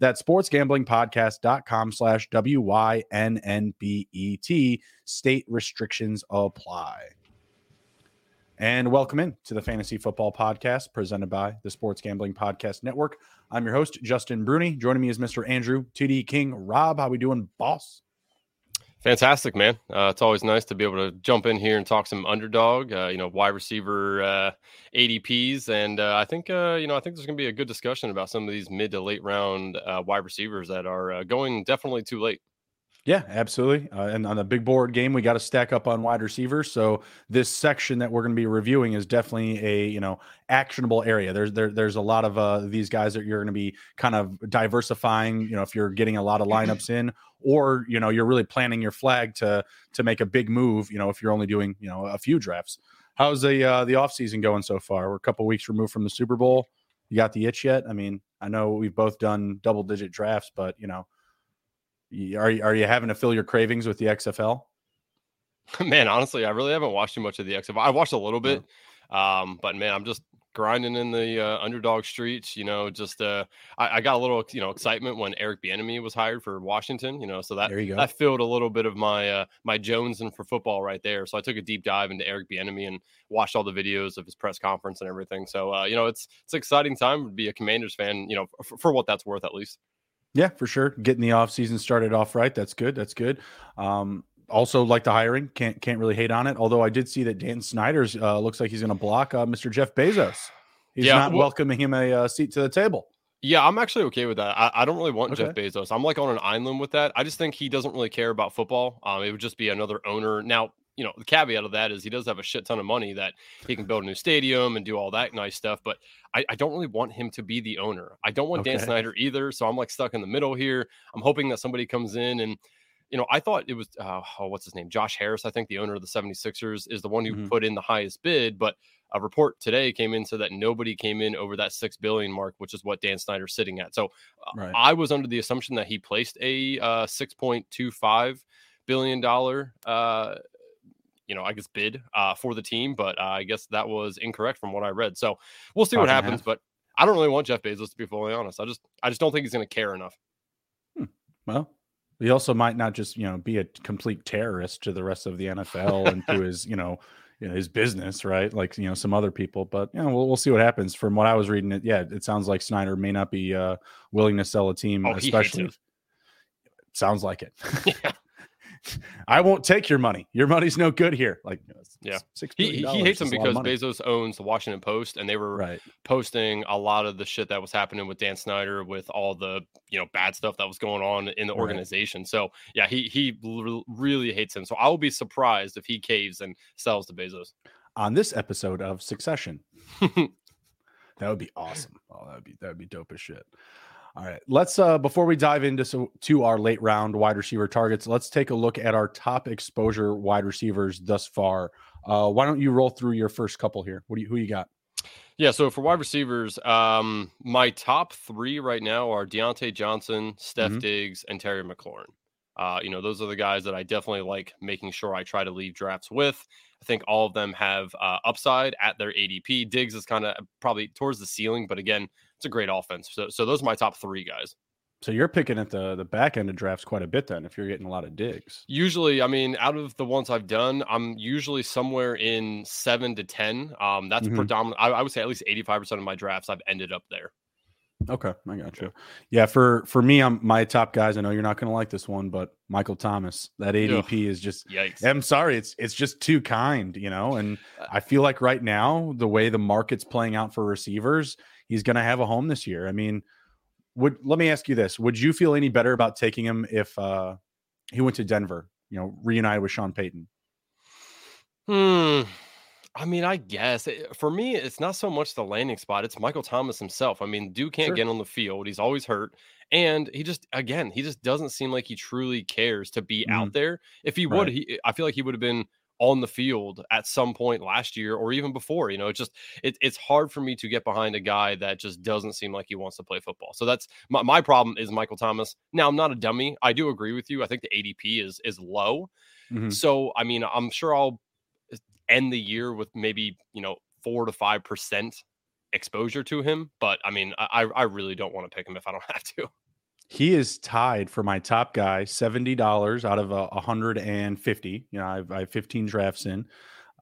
That's sportsgamblingpodcast.com slash W-Y-N-N-B-E-T. State restrictions apply. And welcome in to the Fantasy Football Podcast presented by the Sports Gambling Podcast Network. I'm your host, Justin Bruni. Joining me is Mr. Andrew TD King. Rob, how we doing, boss? Fantastic, man. Uh, it's always nice to be able to jump in here and talk some underdog, uh, you know, wide receiver uh, ADPs, and uh, I think uh, you know I think there's going to be a good discussion about some of these mid to late round uh, wide receivers that are going definitely too late. Yeah, absolutely. Uh, and on the big board game, we got to stack up on wide receivers. So this section that we're going to be reviewing is definitely a you know actionable area. There's there, there's a lot of uh, these guys that you're going to be kind of diversifying. You know, if you're getting a lot of lineups in, or you know you're really planning your flag to to make a big move. You know, if you're only doing you know a few drafts. How's the uh, the off season going so far? We're a couple weeks removed from the Super Bowl. You got the itch yet? I mean, I know we've both done double digit drafts, but you know are you, are you having to fill your cravings with the XFL? Man, honestly, I really haven't watched too much of the XFL. I watched a little bit, yeah. um, but man, I'm just grinding in the uh, underdog streets. You know, just uh, I, I, got a little you know excitement when Eric Bieniemy was hired for Washington. You know, so that that filled a little bit of my uh, my Jones and for football right there. So I took a deep dive into Eric Bieniemy and watched all the videos of his press conference and everything. So uh, you know, it's it's an exciting time to be a Commanders fan. You know, for, for what that's worth, at least. Yeah, for sure. Getting the off season started off right. That's good. That's good. Um, also like the hiring. Can't can't really hate on it. Although I did see that Dan Snyder's uh, looks like he's going to block uh, Mr. Jeff Bezos. He's yeah, not well, welcoming him a uh, seat to the table. Yeah, I'm actually okay with that. I, I don't really want okay. Jeff Bezos. I'm like on an island with that. I just think he doesn't really care about football. Um, it would just be another owner. Now, you know, the caveat of that is he does have a shit ton of money that he can build a new stadium and do all that nice stuff. But I, I don't really want him to be the owner. I don't want okay. Dan Snyder either. So I'm like stuck in the middle here. I'm hoping that somebody comes in and, you know, I thought it was, uh, oh, what's his name? Josh Harris, I think the owner of the 76ers is the one who mm-hmm. put in the highest bid. But a report today came in so that nobody came in over that six billion mark, which is what Dan Snyder's sitting at. So right. I was under the assumption that he placed a uh, six point two five billion dollar uh, you know, I guess bid uh, for the team, but uh, I guess that was incorrect from what I read. So we'll see what happens. But I don't really want Jeff Bezos to be fully honest. I just I just don't think he's going to care enough. Hmm. Well, he also might not just you know be a complete terrorist to the rest of the NFL and to his you know you know, his business, right? Like you know some other people, but you know we'll, we'll see what happens. From what I was reading, it yeah, it sounds like Snyder may not be uh, willing to sell a team, oh, especially. Sounds like it. yeah. I won't take your money. Your money's no good here. Like, yeah, he, he hates them because Bezos owns the Washington Post, and they were right. posting a lot of the shit that was happening with Dan Snyder, with all the you know bad stuff that was going on in the organization. Right. So yeah, he he really hates him. So I will be surprised if he caves and sells to Bezos. On this episode of Succession, that would be awesome. Oh, that would be that would be dope as shit. All right, let's uh before we dive into so, to our late round wide receiver targets, let's take a look at our top exposure wide receivers thus far. Uh, why don't you roll through your first couple here? What do you who you got? Yeah, so for wide receivers, um, my top three right now are Diontae Johnson, Steph mm-hmm. Diggs, and Terry McLaurin. Uh, you know, those are the guys that I definitely like making sure I try to leave drafts with. I think all of them have uh, upside at their ADP. Diggs is kind of probably towards the ceiling, but again, it's a great offense. So, so those are my top three guys. So you're picking at the the back end of drafts quite a bit then if you're getting a lot of Diggs. Usually, I mean, out of the ones I've done, I'm usually somewhere in seven to ten. Um, that's mm-hmm. predominant. I, I, would say at least 85% of my drafts I've ended up there. Okay, I got you. Yeah, for for me, I'm my top guys. I know you're not going to like this one, but Michael Thomas, that ADP Ugh, is just. Yikes! I'm sorry, it's it's just too kind, you know. And uh I feel like right now, the way the market's playing out for receivers, he's going to have a home this year. I mean, would let me ask you this: Would you feel any better about taking him if uh, he went to Denver? You know, reunited with Sean Payton. Hmm. I mean, I guess it, eh, for me, it's not so much the landing spot; it's Michael Thomas himself. I mean, Duke can't sure. get on the field; he's always hurt, and he just, again, he just doesn't seem like he truly cares to be mm. out there. If he would, right. he, I feel like he would have been on the field at some point last year or even before. You know, it's just it, it's hard for me to get behind a guy that just doesn't seem like he wants to play football. So that's my, my problem is Michael Thomas. Now I'm not a dummy. I do agree with you. I think the ADP is is low. Mm-hmm. So I mean, I'm sure I'll end the year with maybe you know four to five percent exposure to him. But I mean, I I really don't want to pick him if I don't have to. He is tied for my top guy, seventy dollars out of a hundred and fifty. You know, I've, I have fifteen drafts in,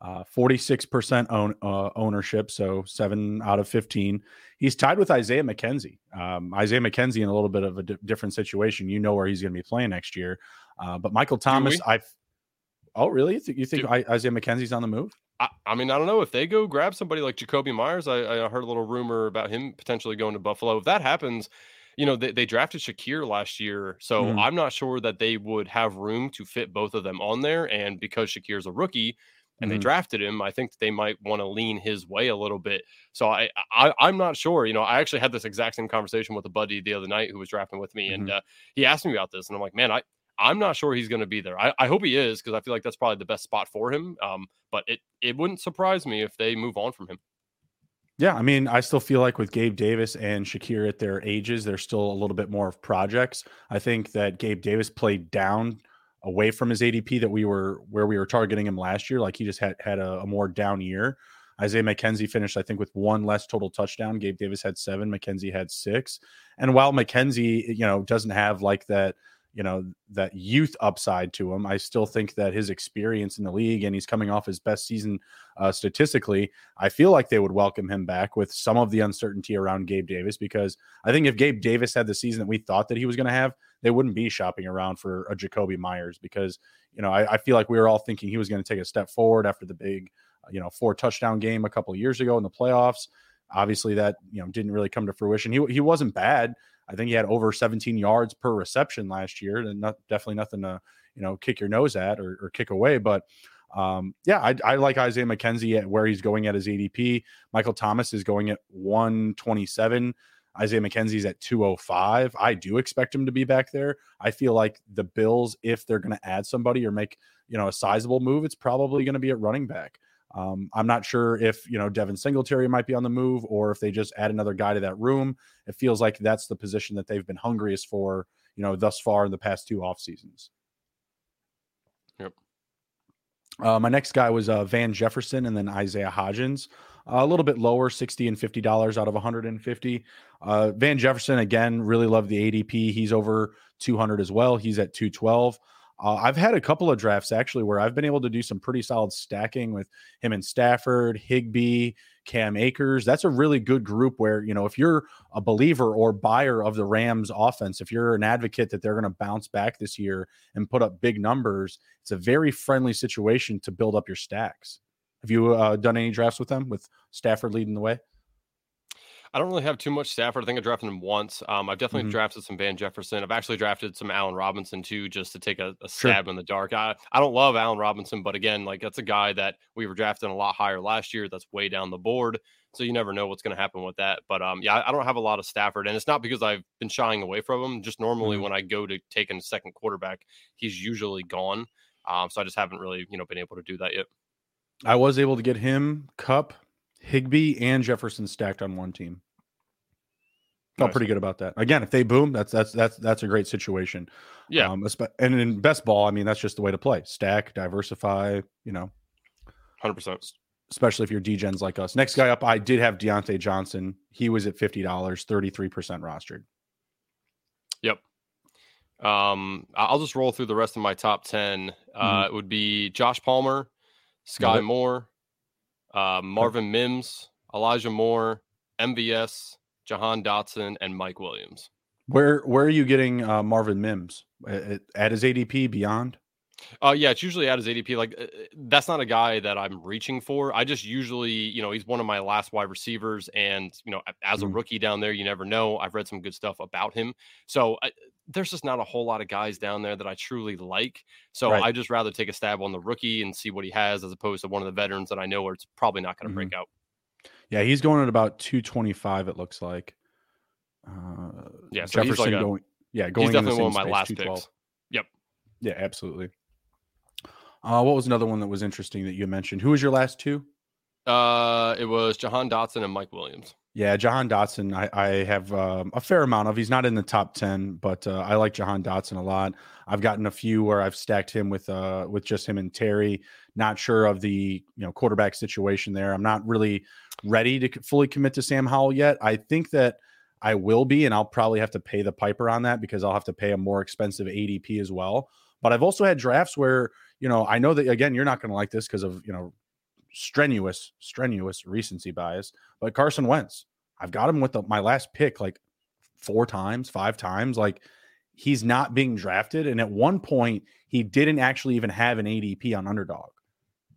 uh, forty-six percent own uh, ownership, so seven out of fifteen. He's tied with Isaiah McKenzie. Um, Isaiah McKenzie in a little bit of a di- different situation. You know where he's going to be playing next year, uh, but Michael Thomas, I. Oh, really? You think, you think Isaiah McKenzie's on the move? I, I, mean, I don't know if they go grab somebody like Jakobi Meyers. I, I heard a little rumor about him potentially going to Buffalo. If that happens, you know, they, they drafted Shakir last year. So mm-hmm. I'm not sure that they would have room to fit both of them on there. And because Shakir's a rookie and mm-hmm. they drafted him, I think they might want to lean his way a little bit. So I, I I'm not sure. You know, I actually had this exact same conversation with a buddy the other night who was drafting with me, mm-hmm. and uh, he asked me about this, and I'm like, man, I I'm not sure he's going to be there. I, I hope he is because I feel like that's probably the best spot for him. Um, but it it wouldn't surprise me if they move on from him. Yeah, I mean, I still feel like with Gabe Davis and Shakir at their ages, they're still a little bit more of projects. I think that Gabe Davis played down away from his ADP that we were where we were targeting him last year. Like he just had had a, a more down year. Isaiah McKenzie finished, I think, with one less total touchdown. Gabe Davis had seven. McKenzie had six. And while McKenzie, you know, doesn't have like that you know that youth upside to him. I still think that his experience in the league and he's coming off his best season uh, statistically. I feel like they would welcome him back with some of the uncertainty around Gabe Davis because I think if Gabe Davis had the season that we thought that he was going to have, they wouldn't be shopping around for a Jakobi Meyers because you know I, I feel like we were all thinking he was going to take a step forward after the big uh, you know four touchdown game a couple years ago in the playoffs. Obviously, that you know didn't really come to fruition. He he wasn't bad. I think he had over 17 yards per reception last year, and not definitely nothing to you know kick your nose at or, or kick away. But um, yeah, I, I, like Isaiah McKenzie at where he's going at his ADP. Michael Thomas is going at 127. Isaiah McKenzie's at 205. I do expect him to be back there. I feel like the Bills, if they're going to add somebody or make you know a sizable move, it's probably going to be at running back. Um, I'm not sure if you know Devin Singletary might be on the move or if they just add another guy to that room. It feels like that's the position that they've been hungriest for, you know, thus far in the past two off seasons. Yep. Uh, my next guy was uh, Van Jefferson and then Isaiah Hodgins. Uh, a little bit lower, 60 and $50 out of 150. Uh, Van Jefferson, again, really love the ADP. He's over 200 as well. He's at 212. Uh, I've had a couple of drafts actually where I've been able to do some pretty solid stacking with him and Stafford, Higbee, Cam Akers. That's a really good group where, you know, if you're a believer or buyer of the Rams offense, if you're an advocate that they're going to bounce back this year and put up big numbers, it's a very friendly situation to build up your stacks. Have you uh, done any drafts with them with Stafford leading the way? I don't really have too much Stafford. I think I drafted him once. Um, I've definitely mm-hmm. drafted some Van Jefferson. I've actually drafted some Allen Robinson too, just to take a, a stab sure. in the dark. I, I don't love Allen Robinson, but again, like that's a guy that we were drafting a lot higher last year. That's way down the board. So you never know what's going to happen with that. But um, yeah, I don't have a lot of Stafford, and it's not because I've been shying away from him. Just normally mm-hmm. when I go to take in a second quarterback, he's usually gone. Um, so I just haven't really you know been able to do that yet. I was able to get him, Kupp, Higbee, and Jefferson stacked on one team. Felt nice. pretty good about that. Again, if they boom, that's that's that's that's a great situation. Yeah. Um, and in best ball, I mean, that's just the way to play. Stack, diversify. You know, hundred percent. Especially if you're degens like us. Next guy up, I did have Diontae Johnson. He was at fifty dollars, thirty three percent rostered. Yep. Um, I'll just roll through the rest of my top 10 uh, mm-hmm. It would be Josh Palmer, Sky Moore, uh, Marvin Mims, Elijah Moore, MVS, Jahan Dotson, and Mike Williams. Where where are you getting uh, Marvin Mims at, at his ADP beyond? Uh, yeah, it's usually at his ADP. Like uh, that's not a guy that I'm reaching for. I just usually, you know, he's one of my last wide receivers, and you know, as a mm. rookie down there, you never know. I've read some good stuff about him, so I, there's just not a whole lot of guys down there that I truly like. So right. I just rather take a stab on the rookie and see what he has as opposed to one of the veterans that I know where it's probably not going to mm-hmm. break out. Yeah, he's going at about 225. It looks like. Uh, yeah, so Jefferson like a, going. Yeah, going. He's definitely one of my space, last picks. Yep. Yeah, absolutely. Uh, what was another one that was interesting that you mentioned? Who was your last two? Uh, it was Jahan Dotson and Mike Williams. Yeah, Jahan Dotson, I, I have um, a fair amount of. He's not in the top ten, but uh, I like Jahan Dotson a lot. I've gotten a few where I've stacked him with uh with just him and Terry. Not sure of the you know quarterback situation there. I'm not really ready to fully commit to Sam Howell yet. I think that I will be, and I'll probably have to pay the piper on that because I'll have to pay a more expensive ADP as well. But I've also had drafts where you know I know that again you're not going to like this because of you know strenuous, strenuous recency bias. But Carson Wentz, I've got him with the, my last pick like four times, five times. Like he's not being drafted. And at one point, he didn't actually even have an ADP on underdog.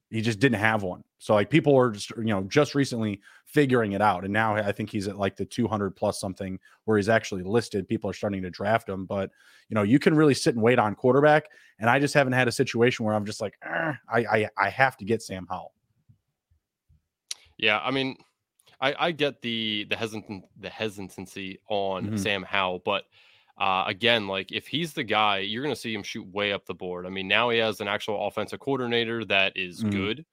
He just didn't have one. So like people are just, you know, just recently figuring it out. And now I think he's at like the 200 plus something where he's actually listed. People are starting to draft him. But, you know, you can really sit and wait on quarterback. And I just haven't had a situation where I'm just like, eh, I, I, I have to get Sam Howell. Yeah, I mean, I, I get the the hesitant the hesitancy on mm-hmm. Sam Howell, but uh, again, like if he's the guy, you're going to see him shoot way up the board. I mean, now he has an actual offensive coordinator that is mm-hmm. good.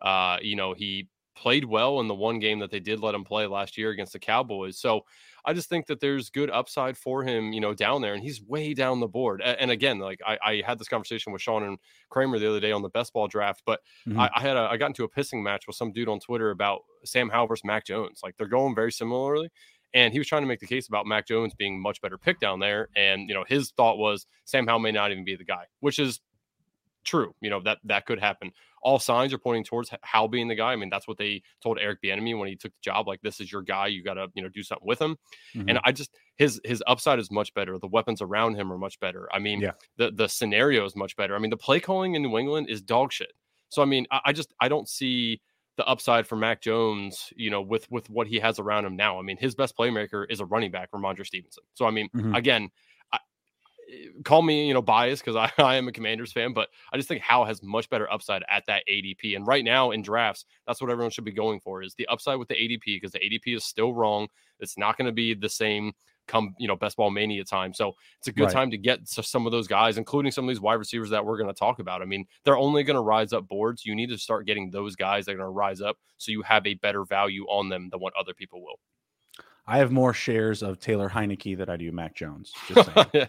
Uh, you know, he played well in the one game that they did let him play last year against the Cowboys. So I just think that there's good upside for him, you know, down there, and he's way down the board. And again, like I, I had this conversation with Sean and Kramer the other day on the best ball draft, but mm-hmm. I, I, had a I got into a pissing match with some dude on Twitter about Sam Howell versus Mac Jones. Like they're going very similarly. And he was trying to make the case about Mac Jones being much better pick down there. And, you know, his thought was Sam Howell may not even be the guy, which is true. You know, that that could happen all signs are pointing towards Howell being the guy. I mean, that's what they told Eric Bieniemy when he took the job. Like, this is your guy. You got to, you know, do something with him. Mm-hmm. And I just his his upside is much better. The weapons around him are much better. I mean, yeah. the the scenario is much better. I mean, the play calling in New England is dog shit. So I mean, I, I just I don't see the upside for Mac Jones, you know, with with what he has around him now. I mean, his best playmaker is a running back, Rhamondre Stevenson. So I mean, mm-hmm. again, call me, you know, biased because I, I am a Commanders fan, but I just think Howell has much better upside at that ADP. And right now in drafts, that's what everyone should be going for is the upside with the ADP because the ADP is still wrong. It's not going to be the same come, you know, best ball mania time. So it's a good right. time to get to some of those guys, including some of these wide receivers that we're going to talk about. I mean, they're only going to rise up boards. You need to start getting those guys that are going to rise up so you have a better value on them than what other people will. I have more shares of Taylor Heinicke than I do Mac Jones. Just saying.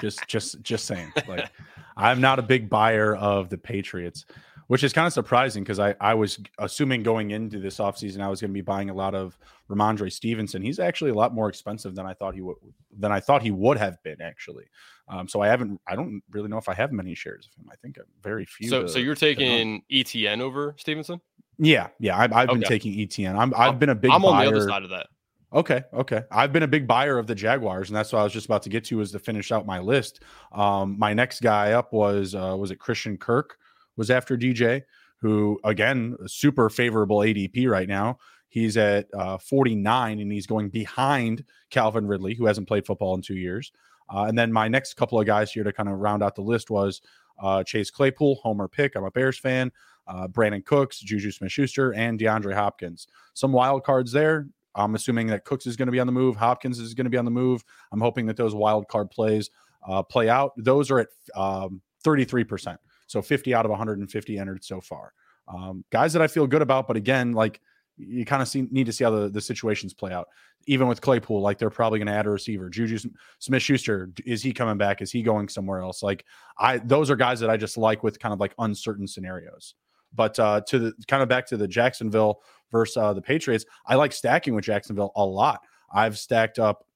just just just saying. Like I'm not a big buyer of the Patriots, which is kind of surprising because I, I was assuming going into this offseason I was going to be buying a lot of Rhamondre Stevenson. He's actually a lot more expensive than I thought he would than I thought he would have been actually. Um, so I haven't I don't really know if I have many shares of him. I think very few. So to, so you're taking ETN over Stevenson? Yeah, yeah. I've, I've okay. been taking ETN. I'm I've been a big. I'm on the other side of that. Okay, okay. I've been a big buyer of the Jaguars, and that's what I was just about to get to is to finish out my list. Um, my next guy up was uh, was it Christian Kirk was after DJ, who again super favorable ADP right now. He's at uh, 49, and he's going behind Calvin Ridley, who hasn't played football in two years. Uh, and then my next couple of guys here to kind of round out the list was uh, Chase Claypool, Homer pick. I'm a Bears fan. Uh, Brandin Cooks, Juju Smith Schuster, and DeAndre Hopkins. Some wild cards there. I'm assuming that Cooks is going to be on the move. Hopkins is going to be on the move. I'm hoping that those wild card plays uh, play out. Those are at um, 33%. So 50 out of 150 entered so far. Um, guys that I feel good about, but again, like you kind of need to see how the, the situations play out. Even with Claypool, like they're probably going to add a receiver. Juju Smith Schuster, is he coming back? Is he going somewhere else? Like I, those are guys that I just like with kind of like uncertain scenarios. But uh, to the kind of back to the Jacksonville versus uh, the Patriots, I like stacking with Jacksonville a lot. I've stacked up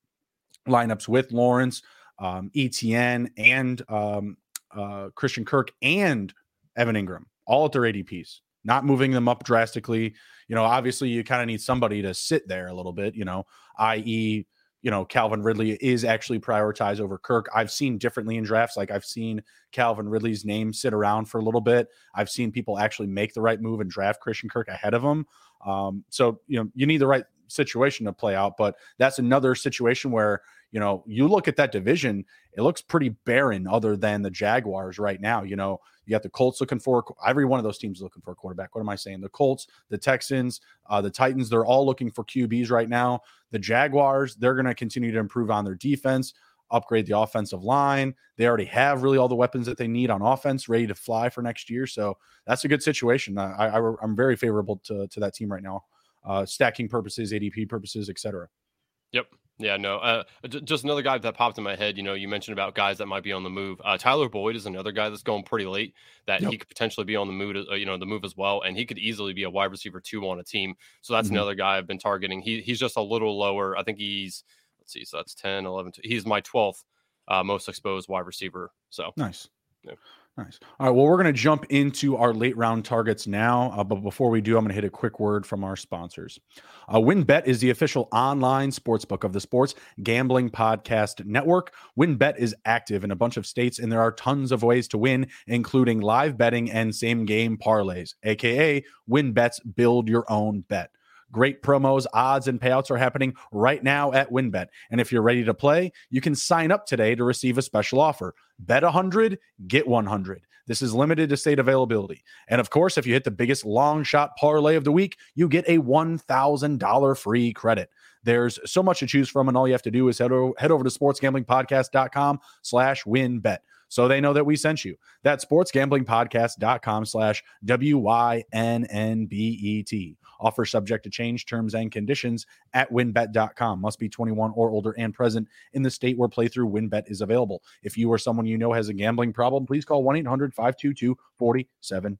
lineups with Lawrence, um, ETN, and um, uh, Christian Kirk and Evan Engram, all at their ADPs, not moving them up drastically. You know, obviously, you kind of need somebody to sit there a little bit, you know, i.e., you know, Calvin Ridley is actually prioritized over Kirk. I've seen differently in drafts. Like I've seen Calvin Ridley's name sit around for a little bit. I've seen people actually make the right move and draft Christian Kirk ahead of him. Um, so, you know, you need the right situation to play out. But that's another situation where, you know, you look at that division, it looks pretty barren other than the Jaguars right now. You know, you got the Colts looking for every one of those teams looking for a quarterback. What am I saying? The Colts, the Texans, uh, the Titans, they're all looking for QBs right now. The Jaguars, they're going to continue to improve on their defense, upgrade the offensive line. They already have really all the weapons that they need on offense ready to fly for next year. So that's a good situation. I, I, I'm very favorable to, to that team right now, uh, stacking purposes, ADP purposes, etc. Yep. Yeah, no. Uh, just another guy that popped in my head. You know, you mentioned about guys that might be on the move. Uh, Tyler Boyd is another guy that's going pretty late. That yep. he could potentially be on the move. Uh, you know, the move as well, and he could easily be a wide receiver two on a team. So that's mm-hmm. another guy I've been targeting. He he's just a little lower. I think he's let's see. So that's 10, 11. He's my twelfth uh, most exposed wide receiver. So nice. Yeah. Nice. All right. Well, we're going to jump into our late round targets now. Uh, but before we do, I'm going to hit a quick word from our sponsors. Uh, WynnBET is the official online sportsbook of the Sports Gambling Podcast Network. WynnBET is active in a bunch of states, and there are tons of ways to win, including live betting and same game parlays, aka WynnBET's Build Your Own Bet. Great promos, odds, and payouts are happening right now at WynnBET. And if you're ready to play, you can sign up today to receive a special offer. Bet 100, get 100. This is limited to state availability. And of course, if you hit the biggest long shot parlay of the week, you get a $1,000 free credit. There's so much to choose from, and all you have to do is head over, head over to sportsgamblingpodcast.com slash wynnbet so they know that we sent you. That's sportsgamblingpodcast.com slash W-Y-N-N-B-E-T. Offer subject to change terms and conditions at wynnbet.com. Must be 21 or older and present in the state where playthrough wynnbet is available. If you or someone you know has a gambling problem, please call 1-800-522-4700.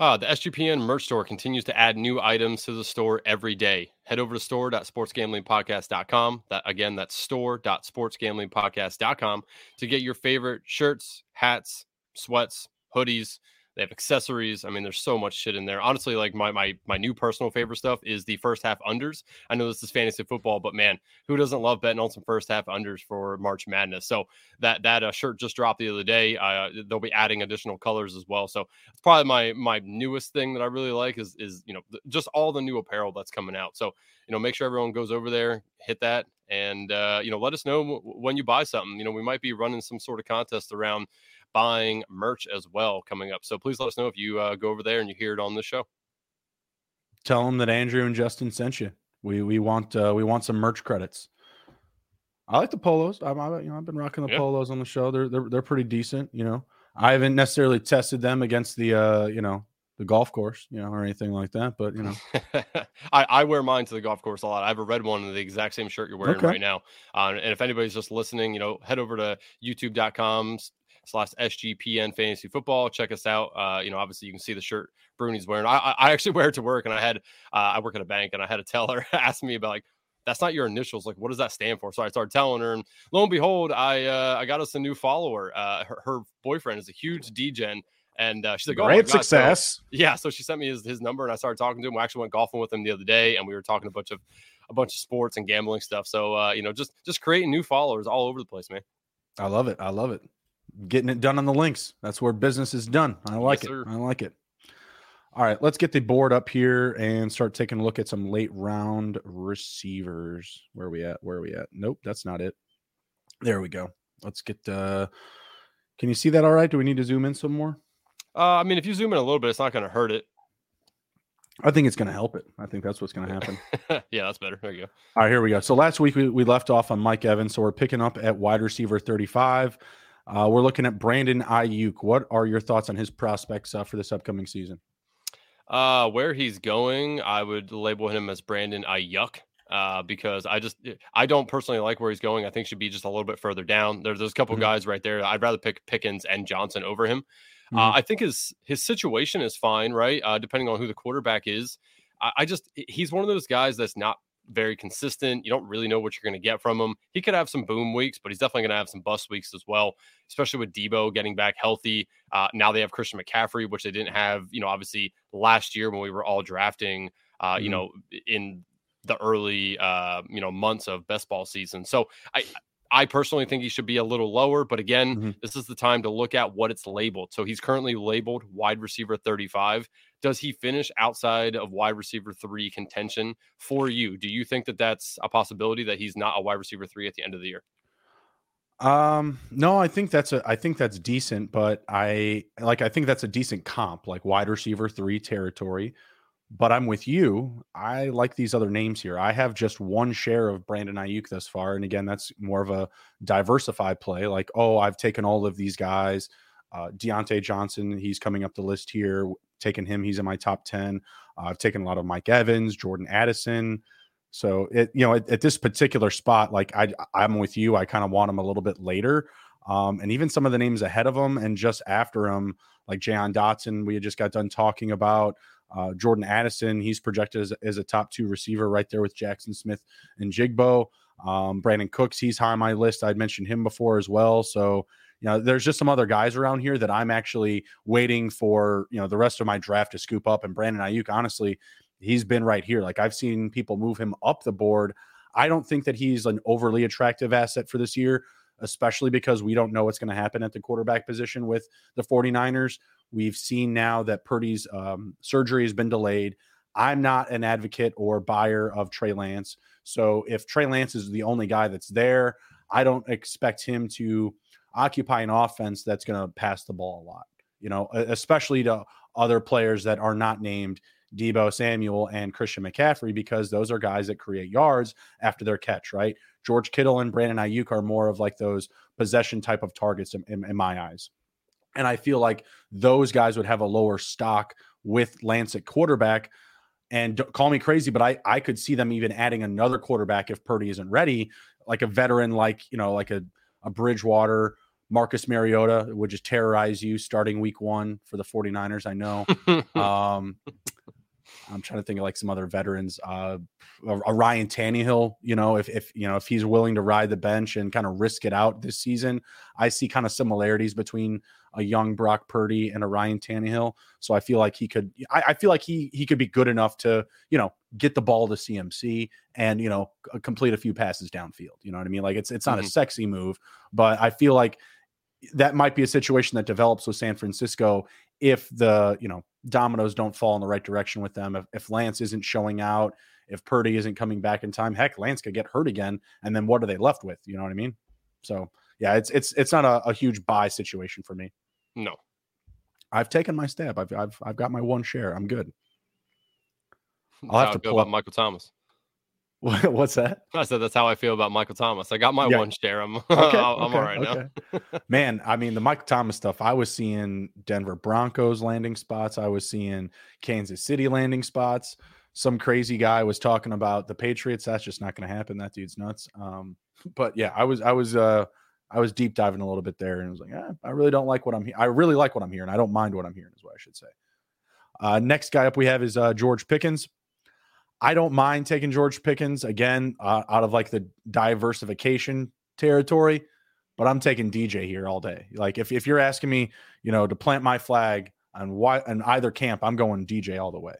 Uh, the SGPN merch store continues to add new items to the store every day. Head over to store.sportsgamblingpodcast.com. That again, that's store.sportsgamblingpodcast.com to get your favorite shirts, hats, sweats, hoodies, they have accessories. I mean, there's so much shit in there. Honestly, like my my my new personal favorite stuff is the first half unders. I know this is fantasy football, but man, who doesn't love betting on some first half unders for March Madness? So that that uh, shirt just dropped the other day. Uh, they'll be adding additional colors as well. So it's probably my my newest thing that I really like is is you know just all the new apparel that's coming out. So you know, make sure everyone goes over there, hit that, and uh, you know, let us know when you buy something. You know, we might be running some sort of contest around buying merch as well coming up. So please let us know if you uh, go over there and you hear it on the show. Tell them that Andrew and Justin sent you. We we want uh, we want some merch credits. I like the polos. I'm, I, you know, I've been rocking the polos on the show. They're they're they're pretty decent. You know, I haven't necessarily tested them against the uh, you know the golf course, you know, or anything like that. But you know, I, I wear mine to the golf course a lot. I have a red one in the exact same shirt you're wearing okay. right now. Uh, and if anybody's just listening, you know, head over to youtube.com slash SGPN fantasy football. Check us out. Uh, you know, obviously you can see the shirt Bruni's wearing. I, I actually wear it to work and I had, uh, I work at a bank and I had a teller ask me about like, that's not your initials. Like, what does that stand for? So I started telling her, and lo and behold, I uh, I got us a new follower. Uh, her, her boyfriend is a huge DGen, and uh, she's like, "Oh, great success!" So, yeah, so she sent me his, his number, and I started talking to him. We actually went golfing with him the other day, and we were talking a bunch of a bunch of sports and gambling stuff. So uh, you know, just just creating new followers all over the place, man. I love it. I love it getting it done on the links. That's where business is done. I like yes, it. Sir. I like it. All right, let's get the board up here and start taking a look at some late round receivers. Where are we at? Where are we at? Nope, that's not it. There we go. Let's get uh can you see that all right? Do we need to zoom in some more? Uh, I mean, if you zoom in a little bit, it's not going to hurt it. I think it's going to help it. I think that's what's going to happen. yeah, that's better. There you go. All right, here we go. So last week we, we left off on Mike Evans. So we're picking up at wide receiver 35. Uh, we're looking at Brandon Aiyuk. What are your thoughts on his prospects uh, for this upcoming season? Uh, where he's going, I would label him as Brandon Aiyuk. Uh, because I just I don't personally like where he's going. I think should be just a little bit further down. There, there's a couple mm-hmm. guys right there. I'd rather pick Pickens and Johnson over him. Uh, mm-hmm. Uh, I think his his situation is fine, right? Uh, depending on who the quarterback is. I, I just he's one of those guys that's not very consistent. You don't really know what you're going to get from him. He could have some boom weeks, but he's definitely going to have some bust weeks as well, especially with Debo getting back healthy. Uh, now they have Christian McCaffrey, which they didn't have, you know, obviously last year when we were all drafting, uh, mm-hmm. you know, in the early, uh, you know, months of best ball season. So I, I personally think he should be a little lower, but again, mm-hmm. this is the time to look at what it's labeled. So he's currently labeled wide receiver 35. Does he finish outside of wide receiver three contention for you? Do you think that that's a possibility that he's not a wide receiver three at the end of the year? Um, no, I think that's a I think that's decent, but I like I think that's a decent comp, like wide receiver three territory. But I'm with you. I like these other names here. I have just one share of Brandon Aiyuk thus far, and again, that's more of a diversified play. Like, oh, I've taken all of these guys. Uh, Diontae Johnson, he's coming up the list here. Taking him, he's in my top ten. Uh, I've taken a lot of Mike Evans, Jordan Addison. So it, you know, at, at this particular spot, like I, I'm with you. I kind of want him a little bit later. Um, and even some of the names ahead of him and just after him, like Jahan Dotson, we had just got done talking about. Uh, Jordan Addison, he's projected as, as, a top two receiver right there with Jackson Smith-Njigba. Um, Brandin Cooks, he's high on my list. I'd mentioned him before as well. So, you know, there's just some other guys around here that I'm actually waiting for, you know, the rest of my draft to scoop up. And Brandon Aiyuk, honestly, he's been right here. Like I've seen people move him up the board. I don't think that he's an overly attractive asset for this year, especially because we don't know what's going to happen at the quarterback position with the 49ers. We've seen now that Purdy's um, surgery has been delayed. I'm not an advocate or buyer of Trey Lance. So if Trey Lance is the only guy that's there, I don't expect him to occupy an offense that's going to pass the ball a lot, you know, especially to other players that are not named Debo Samuel and Christian McCaffrey because those are guys that create yards after their catch, right? George Kittle and Brandon Aiyuk are more of like those possession type of targets in, in, in my eyes. And I feel like those guys would have a lower stock with Lance at quarterback. And call me crazy, but I, I could see them even adding another quarterback if Purdy isn't ready, like a veteran, like, you know, like a, a Bridgewater, Marcus Mariota would just terrorize you starting week one for the 49ers. I know. um, I'm trying to think of like some other veterans. Uh, a, Ryan Tannehill, you know, if if you know if he's willing to ride the bench and kind of risk it out this season, I see kind of similarities between a young Brock Purdy and a Ryan Tannehill. So I feel like he could. I, I feel like he he could be good enough to you know get the ball to CMC and you know complete a few passes downfield. You know what I mean? Like it's it's not mm-hmm. a sexy move, but I feel like that might be a situation that develops with San Francisco if the you know dominoes don't fall in the right direction with them. If, if Lance isn't showing out, if Purdy isn't coming back in time, heck, Lance could get hurt again, and then what are they left with? You know what I mean? So yeah, it's it's it's not a, a huge buy situation for me. No, I've taken my stab. I've I've I've got my one share. I'm good. I'll have to pull up Michael Thomas. What's that? I said that's how I feel about Michael Thomas. I got my yeah. one share. I'm, okay, I'm okay, all right okay. now. Man, I mean the Michael Thomas stuff. I was seeing Denver Broncos landing spots. I was seeing Kansas City landing spots. Some crazy guy was talking about the Patriots. That's just not going to happen. That dude's nuts. Um, but yeah, I was I was uh I was deep diving a little bit there and was like, yeah, I really don't like what I'm here. I really like what I'm hearing. I don't mind what I'm hearing, is what I should say. Uh, next guy up we have is uh, George Pickens. I don't mind taking George Pickens again uh, out of like the diversification territory, but I'm taking DJ here all day. Like if, if you're asking me, you know, to plant my flag on why on either camp, I'm going DJ all the way.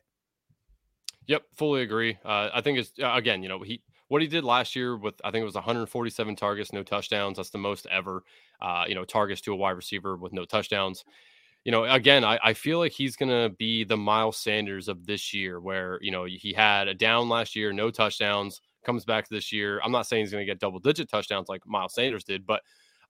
Yep, fully agree. Uh, I think it's uh, again, you know, he what he did last year with I think it was 147 targets, no touchdowns. That's the most ever. Uh, you know, targets to a wide receiver with no touchdowns you know, again, I, I feel like he's going to be the Miles Sanders of this year, where, you know, he had a down last year, no touchdowns, comes back this year. I'm not saying he's going to get double digit touchdowns like Miles Sanders did, but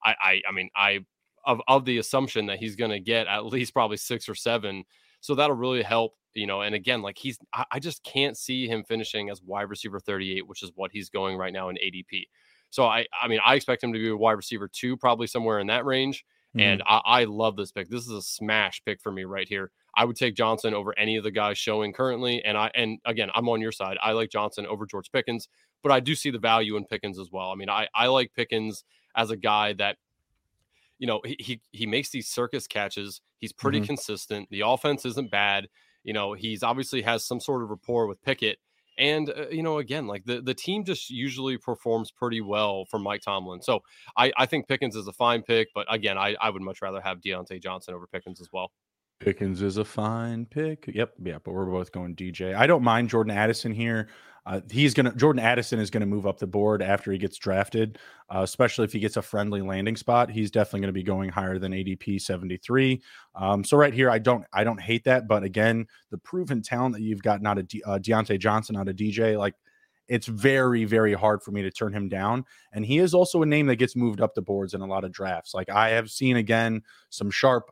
I, I, I mean, I, of, of the assumption that he's going to get at least probably six or seven. So that'll really help, you know. And again, like he's, I, I just can't see him finishing as wide receiver 38, which is what he's going right now in ADP. So I, I mean, I expect him to be a wide receiver two, probably somewhere in that range. Mm-hmm. And I, I love this pick. This is a smash pick for me right here. I would take Johnson over any of the guys showing currently. And I and again, I'm on your side. I like Johnson over George Pickens, but I do see the value in Pickens as well. I mean, I, I like Pickens as a guy that you know he he, he makes these circus catches. He's pretty mm-hmm. consistent. The offense isn't bad. You know, he's obviously has some sort of rapport with Pickett. And uh, you know, again, like the the team just usually performs pretty well for Mike Tomlin. So I I think Pickens is a fine pick, but again, I I would much rather have Diontae Johnson over Pickens as well. Pickens is a fine pick. Yep, yeah, but we're both going DJ. I don't mind Jordan Addison here. Uh, he's gonna Jordan Addison is gonna move up the board after he gets drafted, uh, especially if he gets a friendly landing spot. He's definitely gonna be going higher than ADP seventy three. Um, so right here, I don't I don't hate that, but again, the proven talent that you've got, not a De- uh, Diontae Johnson, not a DJ, like it's very very hard for me to turn him down. And he is also a name that gets moved up the boards in a lot of drafts. Like I have seen again some sharp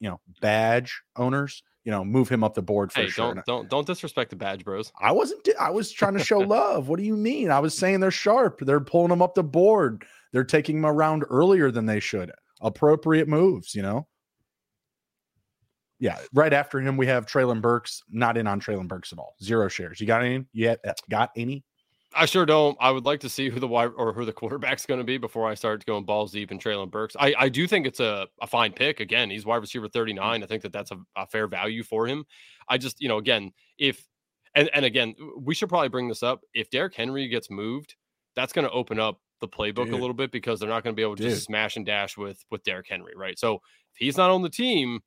you know badge owners you know move him up the board for hey, sure. Don't don't don't disrespect the badge bros. I wasn't. I was trying to show love. What do you mean? I was saying they're sharp. They're pulling them up the board. They're taking them around earlier than they should. Appropriate moves, you know. Yeah, right after him we have Treylon Burks. Not in on Treylon Burks at all. Zero shares. You got any? Yeah, uh, got any? I sure don't. I would like to see who the wide or who the quarterback's going to be before I start going balls deep and Treylon Burks. I, I do think it's a, a fine pick. Again, he's wide receiver 39. I think that that's a, a fair value for him. I just, you know, again, if, and, and again, we should probably bring this up. If Derrick Henry gets moved, that's going to open up the playbook Dude. a little bit because they're not going to be able to Dude. just smash and dash with, with Derrick Henry, right? So if he's not on the team,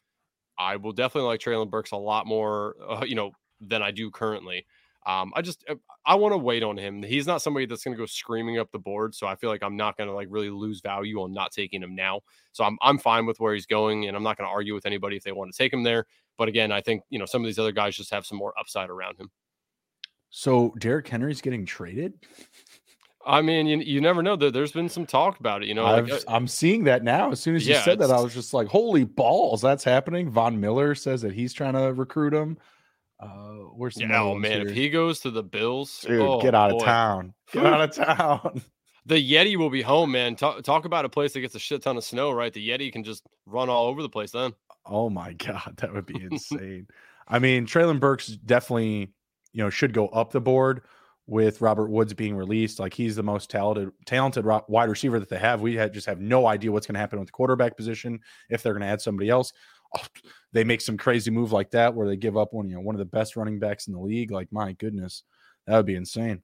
I will definitely like Treylon Burks a lot more, uh, you know, than I do currently. Um, I just uh, I want to wait on him. He's not somebody that's going to go screaming up the board, so I feel like I'm not going to like really lose value on not taking him now. So I'm I'm fine with where he's going, and I'm not going to argue with anybody if they want to take him there. But again, I think you know some of these other guys just have some more upside around him. So Derrick Henry's getting traded. I mean, you, you never know. That There, has been some talk about it. You know, like, uh, I'm seeing that now. As soon as you yeah, said that, I was just like, "Holy balls, that's happening!" Von Miller says that he's trying to recruit him. Uh, where's yeah, oh man, here? if he goes to the Bills, dude, oh, get out boy. of town. Get out of town. The Yeti will be home, man. Talk, talk about a place that gets a shit ton of snow, right? The Yeti can just run all over the place then. Oh my god, that would be insane. I mean, Treylon Burks definitely, you know, should go up the board with Robert Woods being released. Like he's the most talented talented wide receiver that they have. We had, just have no idea what's going to happen with the quarterback position if they're going to add somebody else. Oh, they make some crazy move like that where they give up one, you know, one of the best running backs in the league. Like, my goodness, that would be insane.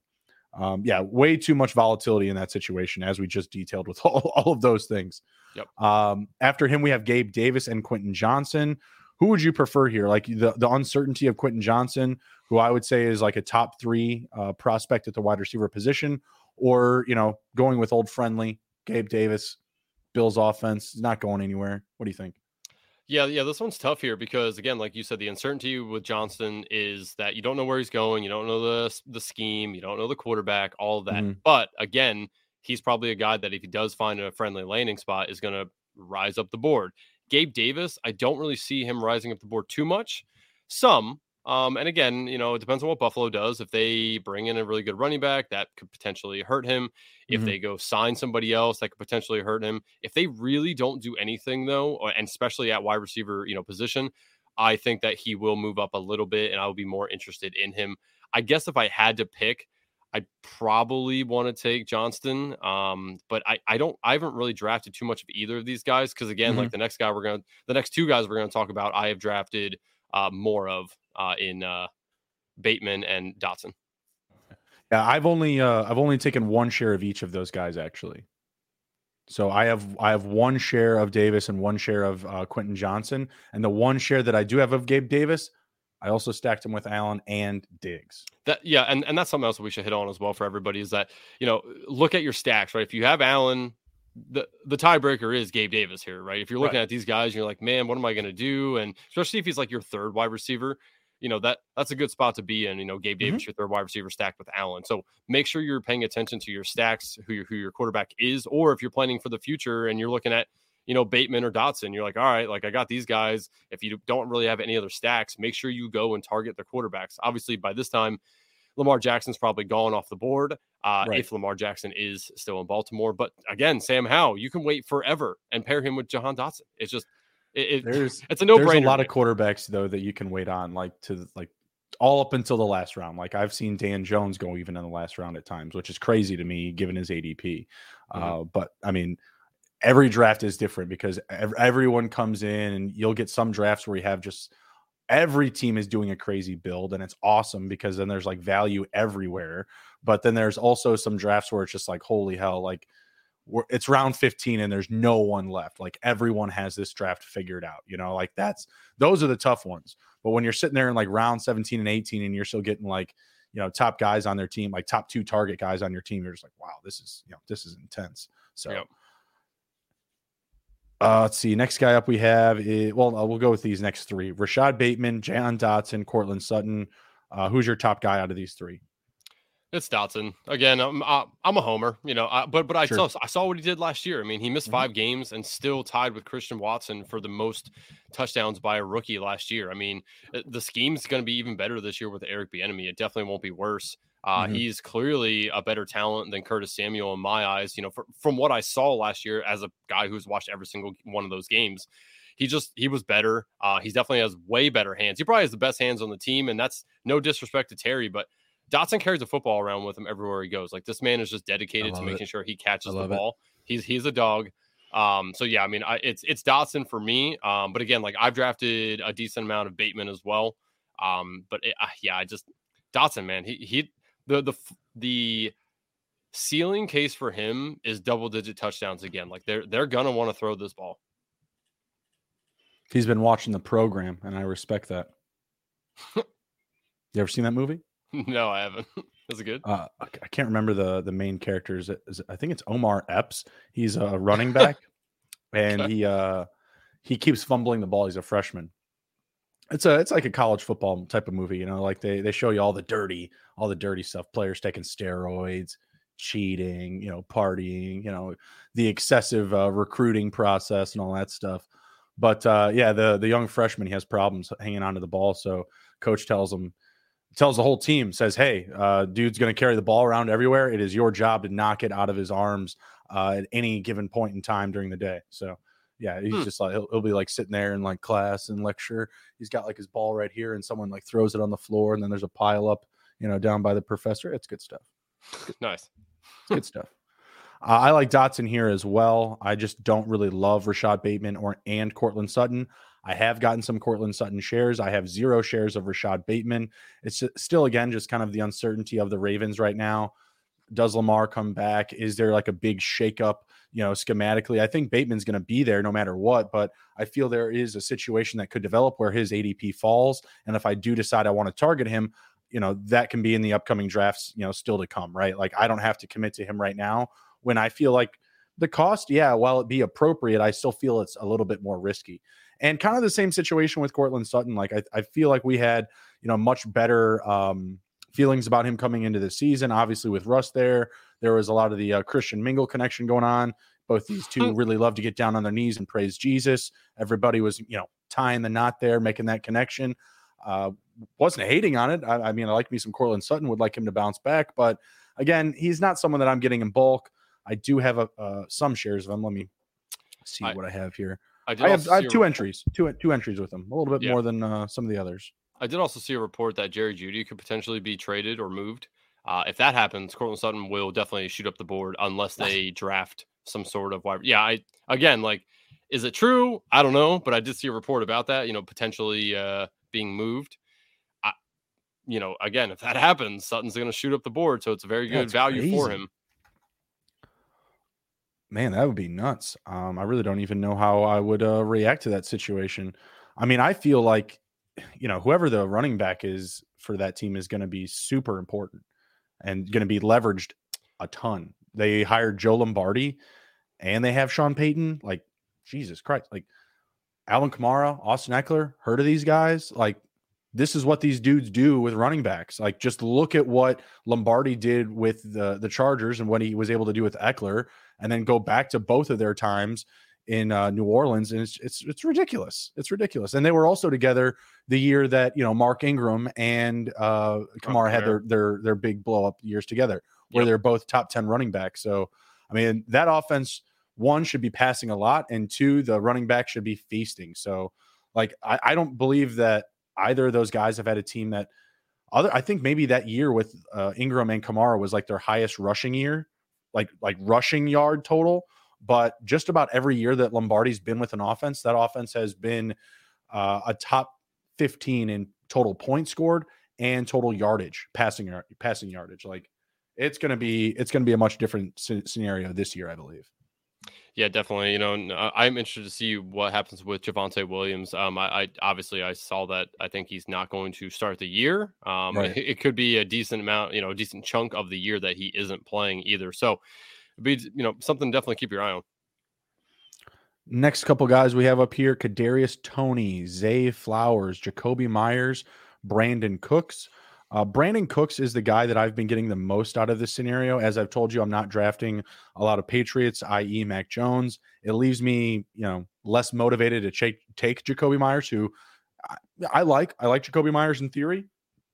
Um, yeah, way too much volatility in that situation, as we just detailed with all, all of those things. Yep. Um, after him, we have Gabe Davis and Quentin Johnston. Who would you prefer here? Like the, the uncertainty of Quentin Johnston, who I would say is like a top three uh, prospect at the wide receiver position, or, you know, going with old friendly Gabe Davis, Bills offense, is not going anywhere. What do you think? Yeah, yeah, this one's tough here because again, like you said, the uncertainty with Johnston is that you don't know where he's going, you don't know the the scheme, you don't know the quarterback, all of that. Mm-hmm. But again, he's probably a guy that if he does find a friendly landing spot is going to rise up the board. Gabe Davis, I don't really see him rising up the board too much. Some, um, and again, you know, it depends on what Buffalo does. If they bring in a really good running back, that could potentially hurt him. If mm-hmm. they go sign somebody else, that could potentially hurt him. If they really don't do anything though, and especially at wide receiver, you know, position, I think that he will move up a little bit, and I will be more interested in him. I guess if I had to pick, I'd probably want to take Johnston. Um, but I, I don't I haven't really drafted too much of either of these guys because again, mm-hmm. like the next guy we're gonna the next two guys we're gonna talk about, I have drafted uh, more of uh, in uh, Bateman and Dotson. Yeah, I've only uh, I've only taken one share of each of those guys actually. So I have I have one share of Davis and one share of uh, Quentin Johnston, and the one share that I do have of Gabe Davis, I also stacked him with Allen and Diggs. That yeah, and and that's something else that we should hit on as well for everybody is that you know look at your stacks right. If you have Allen, the the tiebreaker is Gabe Davis here, right? If you're looking right. at these guys, you're like, man, what am I going to do? And especially if he's like your third wide receiver, you know that that's a good spot to be in. You know, Gabe Davis, mm-hmm. your third wide receiver, stacked with Allen. So make sure you're paying attention to your stacks, who your who your quarterback is, or if you're planning for the future and you're looking at you know Bateman or Dotson, you're like, all right, like I got these guys. If you don't really have any other stacks, make sure you go and target the quarterbacks. Obviously, by this time, Lamar Jackson's probably gone off the board uh, right. if Lamar Jackson is still in Baltimore. But again, Sam Howell, you can wait forever and pair him with Jahan Dotson. It's just it, there's it's a no brainer. There's a lot of quarterbacks though that you can wait on, like to like all up until the last round. Like I've seen Dan Jones go even in the last round at times, which is crazy to me given his ADP. Mm-hmm. Uh, but I mean, every draft is different because everyone comes in and you'll get some drafts where you have just every team is doing a crazy build and it's awesome because then there's like value everywhere but then there's also some drafts where it's just like holy hell like it's round 15 and there's no one left. Like everyone has this draft figured out, you know, like that's those are the tough ones. But when you're sitting there in like round 17 and 18 and you're still getting like, you know, top guys on their team, like top two target guys on your team, you're just like, wow, this is, you know, this is intense. So, yep. uh, let's see. Next guy up we have is, well, uh, we'll go with these next three Rashod Bateman, Jahan Dotson, Courtland Sutton. Uh, who's your top guy out of these three? It's Dotson again. I'm I'm a homer, you know, I, but but I sure. saw I saw what he did last year. I mean, he missed mm-hmm. five games and still tied with Christian Watson for the most touchdowns by a rookie last year. I mean, uh, the scheme's going to be even better this year with Eric Bieniemy. It definitely won't be worse. Uh, mm-hmm. He's clearly a better talent than Curtis Samuel in my eyes. You know, for, from what I saw last year as a guy who's watched every single one of those games, he just he was better. Uh, he definitely has way better hands. He probably has the best hands on the team, and that's no disrespect to Terry, but Dotson carries a football around with him everywhere he goes. Like this man is just dedicated to making it. sure he catches the ball. It. He's he's a dog. Um, so yeah, I mean, I, it's it's Dotson for me. Um, but again, like I've drafted a decent amount of Bateman as well. Um, but it, uh, yeah, I just Dotson, man, he he the the the ceiling case for him is double digit touchdowns again. Like they're they're gonna want to throw this ball. He's been watching the program, and I respect that. you ever seen that movie? No, I haven't. Is it good? Uh, I can't remember the the main characters. I think it's Omar Epps. He's a running back, and okay. he uh he keeps fumbling the ball. He's a freshman. It's a it's like a college football type of movie, you know. Like they they show you all the dirty all the dirty stuff. Players taking steroids, cheating, you know, partying, you know, the excessive uh, recruiting process and all that stuff. But uh, yeah, the the young freshman he has problems hanging onto the ball, so coach tells him tells the whole team, says, "Hey, uh, dude's going to carry the ball around everywhere. It is your job to knock it out of his arms uh, at any given point in time during the day." So, yeah, he's hmm. just like he'll, he'll, be like sitting there in like class and lecture. He's got like his ball right here, and someone like throws it on the floor, and then there's a pile up, you know, down by the professor. It's good stuff. Nice, good stuff. Uh, I like Dotson here as well. I just don't really love Rashod Bateman or and Courtland Sutton. I have gotten some Courtland Sutton shares. I have zero shares of Rashod Bateman. It's still, again, just kind of the uncertainty of the Ravens right now. Does Lamar come back? Is there like a big shakeup, you know, schematically? I think Bateman's going to be there no matter what, but I feel there is a situation that could develop where his ADP falls. And if I do decide I want to target him, you know, that can be in the upcoming drafts, you know, still to come, right? Like I don't have to commit to him right now when I feel like the cost, yeah, while it be appropriate, I still feel it's a little bit more risky. And kind of the same situation with Courtland Sutton. Like I, I feel like we had, you know, much better um, feelings about him coming into the season. Obviously, with Russ there, there was a lot of the uh, Christian Mingle connection going on. Both these two really love to get down on their knees and praise Jesus. Everybody was, you know, tying the knot there, making that connection. Uh, wasn't hating on it. I, I mean, I like me some Courtland Sutton. Would like him to bounce back, but again, he's not someone that I'm getting in bulk. I do have a uh, some shares of him. Let me see I, what I have here. I, I have, I have two entries, two two entries with him, a little bit yeah. more than uh, some of the others. I did also see a report that Jerry Jeudy could potentially be traded or moved. Uh, if that happens, Courtland Sutton will definitely shoot up the board unless they draft some sort of wide. Yeah, I again like, is it true? I don't know, but I did see a report about that. You know, potentially uh, being moved. I, you know, again, if that happens, Sutton's going to shoot up the board, so it's a very good value crazy. for him. Man, that would be nuts. Um, I really don't even know how I would uh, react to that situation. I mean, I feel like, you know, whoever the running back is for that team is going to be super important and going to be leveraged a ton. They hired Joe Lombardi and they have Sean Payton. Like, Jesus Christ. Like, Alvin Kamara, Austin Ekeler, heard of these guys? Like, this is what these dudes do with running backs. Like, just look at what Lombardi did with the the Chargers and what he was able to do with Ekeler, and then go back to both of their times in uh, New Orleans, and it's, it's it's ridiculous. It's ridiculous. And they were also together the year that you know Mark Ingram and uh, Kamara had their their their big blow up years together, where yep. they're both top ten running backs. So I mean that offense one should be passing a lot, and two the running back should be feasting. So like I, I don't believe that either of those guys have had a team that other. I think maybe that year with uh, Ingram and Kamara was like their highest rushing year like like rushing yard total, but just about every year that Lombardi's been with an offense, that offense has been uh, a top 15 in total points scored and total yardage, passing passing yardage. Like it's going to be it's going to be a much different scenario this year, I believe. Yeah, definitely. You know, uh, I'm interested to see what happens with Javonte Williams. Um, I, I, obviously I saw that. I think he's not going to start the year. Um, right. it, it, could be a decent amount, you know, a decent chunk of the year that he isn't playing either. So, be you know something definitely keep your eye on. Next couple guys we have up here: Kadarius Toney, Zay Flowers, Jakobi Meyers, Brandin Cooks. Uh, Brandin Cooks is the guy that I've been getting the most out of this scenario. As I've told you, I'm not drafting a lot of Patriots, i.e., Mac Jones. It leaves me, you know, less motivated to take take Jakobi Meyers, who I, I like. I like Jakobi Meyers in theory.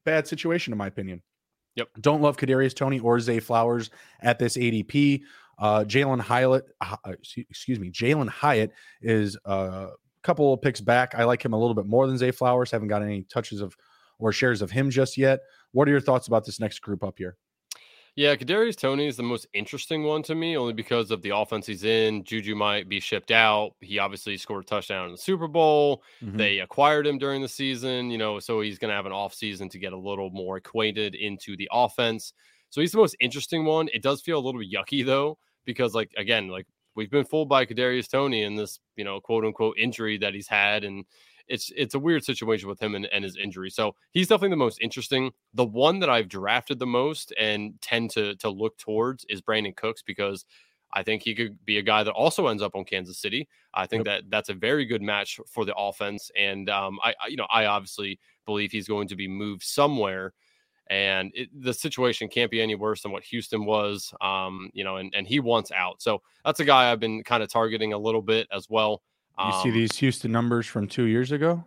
Bad situation, in my opinion. Yep. Don't love Kadarius Toney or Zay Flowers at this ADP. Uh, Jalin Hyatt, uh, excuse me, Jalen Hyatt is a couple of picks back. I like him a little bit more than Zay Flowers. Haven't got any touches of or shares of him just yet. What are your thoughts about this next group up here? Yeah, Kadarius Toney is the most interesting one to me, only because of the offense he's in. Juju might be shipped out. He obviously scored a touchdown in the Super Bowl. Mm-hmm. They acquired him during the season, you know, so he's going to have an off season to get a little more acquainted into the offense. So he's the most interesting one. It does feel a little bit yucky though, because like again, like we've been fooled by Kadarius Toney and this, you know, quote unquote injury that he's had, and it's it's a weird situation with him and, and his injury. So he's definitely the most interesting. The one that I've drafted the most and tend to to look towards is Brandin Cooks because I think he could be a guy that also ends up on Kansas City. I think yep. that that's a very good match for the offense, and um, I, I, you know I obviously believe he's going to be moved somewhere, and it, the situation can't be any worse than what Houston was. Um, you know, and and he wants out, so that's a guy I've been kind of targeting a little bit as well. You um, see these Houston numbers from two years ago?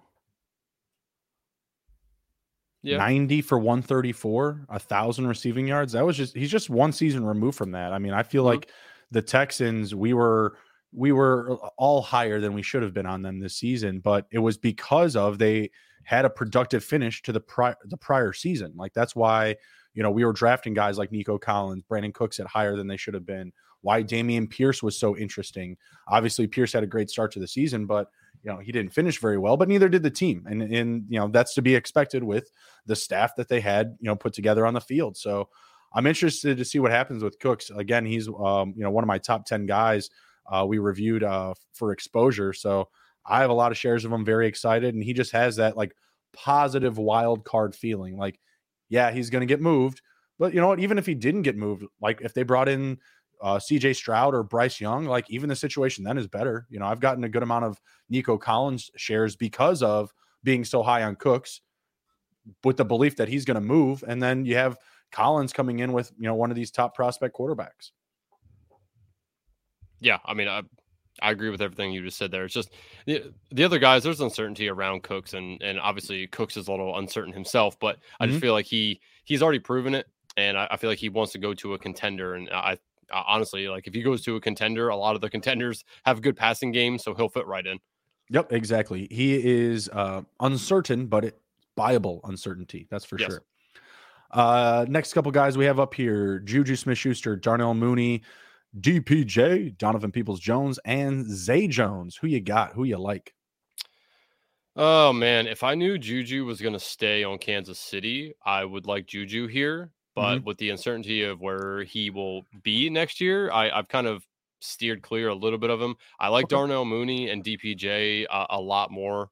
Yeah. 90 for 134, a thousand receiving yards. That was just he's just one season removed from that. I mean, I feel mm-hmm. like the Texans, we were we were all higher than we should have been on them this season, but it was because of they had a productive finish to the prior the prior season. Like that's why, you know, we were drafting guys like Nico Collins, Brandin Cooks at higher than they should have been why Dameon Pierce was so interesting. Obviously, Pierce had a great start to the season, but you know he didn't finish very well. But neither did the team, and and you know that's to be expected with the staff that they had you know put together on the field. So I'm interested to see what happens with Cooks. Again, he's um, you know one of my top ten guys. Uh, we reviewed uh, for exposure, so I have a lot of shares of him. Very excited, and he just has that like positive wild card feeling. Like, yeah, he's going to get moved, but you know what? Even if he didn't get moved, like if they brought in uh, CJ Stroud or Bryce Young, like even the situation then is better. You know, I've gotten a good amount of Nico Collins shares because of being so high on Cooks with the belief that he's going to move. And then you have Collins coming in with, you know, one of these top prospect quarterbacks. Yeah. I mean, I, I agree with everything you just said there. It's just the, the other guys, there's uncertainty around Cooks and, and obviously Cooks is a little uncertain himself, but I mm-hmm. just feel like he, he's already proven it. And I, I feel like he wants to go to a contender. And I, uh, honestly, like if he goes to a contender, a lot of the contenders have good passing games, so he'll fit right in. Yep, exactly. He is uh, uncertain, but it buyable uncertainty. That's for yes. sure. Uh, next couple guys we have up here: Juju Smith-Schuster, Darnell Mooney, DPJ, Donovan Peoples Jones, and Zay Jones. Who you got? Who you like? Oh man, if I knew Juju was going to stay on Kansas City, I would like Juju here. But mm-hmm. with the uncertainty of where he will be next year, I, have kind of steered clear a little bit of him. I like okay. Darnell Mooney and DPJ uh, a lot more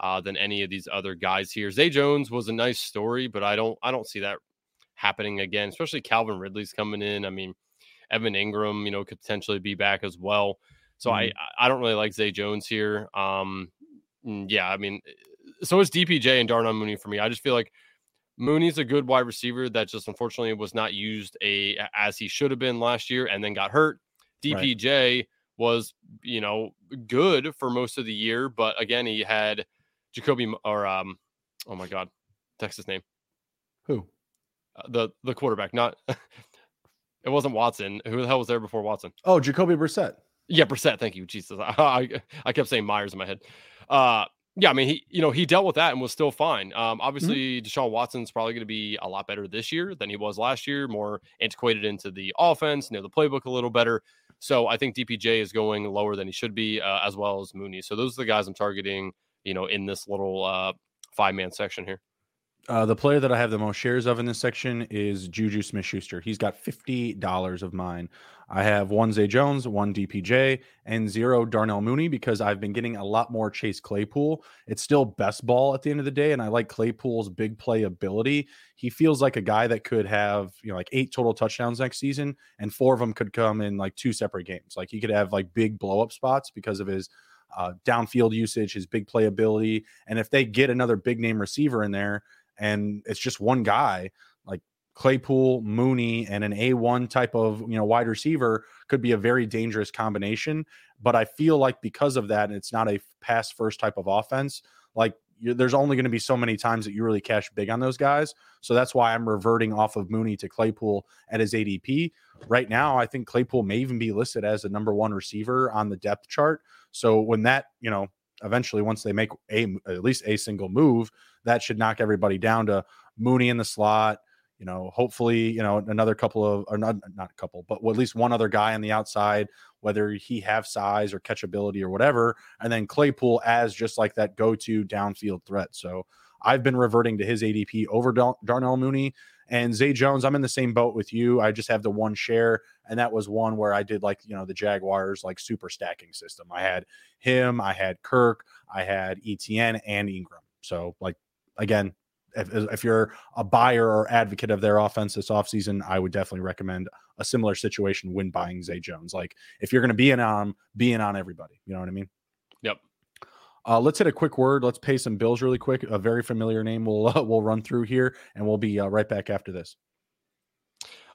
uh, than any of these other guys here. Zay Jones was a nice story, but I don't I don't see that happening again. Especially Calvin Ridley's coming in. I mean, Evan Engram, you know, could potentially be back as well. So mm-hmm. I I don't really like Zay Jones here. Um, yeah, I mean, so is DPJ and Darnell Mooney for me. I just feel like Mooney's a good wide receiver that just unfortunately was not used a as he should have been last year and then got hurt. DPJ right. was, you know, good for most of the year, but again, he had Jacoby or um oh my god, Texas name. Who? Uh, the the quarterback, not it wasn't Watson. Who the hell was there before Watson? Oh, Jacoby Brissett. Yeah, Brissett. Thank you, Jesus. I, I, I kept saying Myers in my head. Uh, yeah, I mean, he you know he dealt with that and was still fine. Um, mm-hmm. obviously, mm-hmm. Deshaun Watson's probably going to be a lot better this year than he was last year. More antiquated into the offense, know the playbook a little better. So I think DPJ is going lower than he should be, uh, as well as Mooney. So those are the guys I'm targeting. You know, in this little uh, five man section here. Uh, the player that I have the most shares of in this section is Juju Smith Schuster. He's got $50 of mine. I have one Zay Jones, one DPJ, and zero Darnell Mooney because I've been getting a lot more Chase Claypool. It's still best ball at the end of the day, and I like Claypool's big play ability. He feels like a guy that could have, you know, like eight total touchdowns next season, and four of them could come in like two separate games. Like he could have like big blow up spots because of his uh, downfield usage, his big play ability. And if they get another big name receiver in there, and it's just one guy like Claypool, Mooney, and an A1 type of you know wide receiver could be a very dangerous combination. But I feel like because of that, it's not a pass first type of offense. Like there's only going to be so many times that you really cash big on those guys. So that's why I'm reverting off of Mooney to Claypool at his ADP. Right now, I think Claypool may even be listed as the number one receiver on the depth chart. So when that, you know, eventually once they make a at least a single move, that should knock everybody down to Mooney in the slot. You know, hopefully, you know, another couple of or not not a couple, but at least one other guy on the outside, whether he have size or catchability or whatever, and then Claypool as just like that go-to downfield threat. So I've been reverting to his ADP over Darnell Mooney. And Zay Jones, I'm in the same boat with you. I just have the one share, and that was one where I did like you know the Jaguars like super stacking system. I had him, I had Kirk, I had ETN and Engram. So like again, if, if you're a buyer or advocate of their offense this offseason, I would definitely recommend a similar situation when buying Zay Jones. Like if you're going to be in on, being on everybody. You know what I mean? Yep. Uh, let's hit a quick word. Let's pay some bills really quick. A very familiar name we'll uh, we'll run through here, and we'll be uh, right back after this.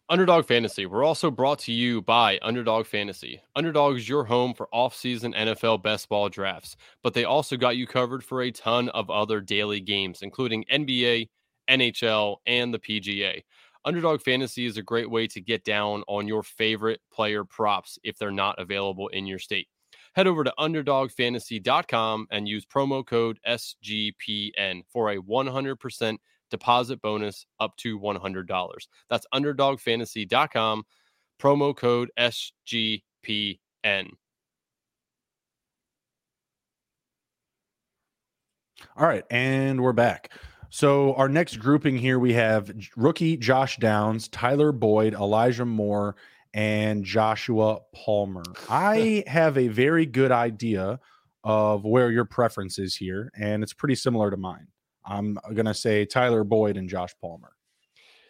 Underdog Fantasy. We're also brought to you by Underdog Fantasy. Underdog is your home for off-season NFL best ball drafts, but they also got you covered for a ton of other daily games, including NBA, NHL, and the PGA. Underdog Fantasy is a great way to get down on your favorite player props if they're not available in your state. Head over to underdogfantasy.com and use promo code SGPN for a 100% deposit bonus up to $100. That's underdogfantasy.com, promo code SGPN. All right, and we're back. So our next grouping here we have rookie Josh Downs, Tyler Boyd, Elijah Moore, and Joshua Palmer. I have a very good idea of where your preference is here, and it's pretty similar to mine. I'm going to say Tyler Boyd and Josh Palmer.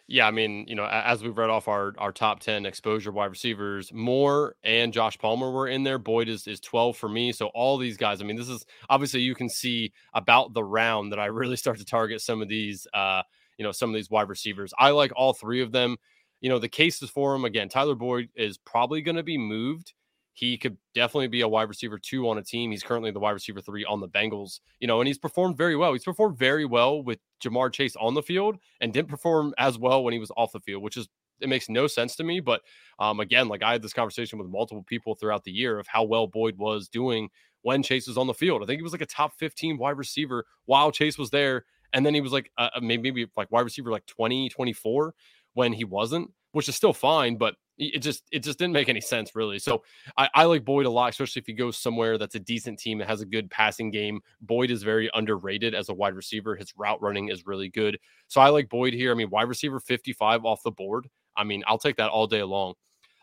Yeah, I mean, you know, as we've read off our our top 10 exposure wide receivers, Moore and Josh Palmer were in there. Boyd is is 12 for me. So all these guys, I mean, this is obviously you can see about the round that I really start to target some of these uh, you know, some of these wide receivers. I like all three of them. You know, the cases for him again, Tyler Boyd is probably going to be moved he could definitely be a wide receiver two on a team. He's currently the wide receiver three on the Bengals, you know, and he's performed very well. He's performed very well with Ja'Marr Chase on the field and didn't perform as well when he was off the field, which is it makes no sense to me. But um, again, like I had this conversation with multiple people throughout the year of how well Boyd was doing when Chase was on the field. I think he was like a top 15 wide receiver while Chase was there. And then he was like uh, maybe, maybe like wide receiver like 20, 24 when he wasn't, which is still fine. But it just it just didn't make any sense really. So I, I, like Boyd a lot, especially if he goes somewhere that's a decent team that has a good passing game. Boyd is very underrated as a wide receiver. His route running is really good. So I like Boyd here. I mean, wide receiver 55 off the board. I mean, I'll take that all day long.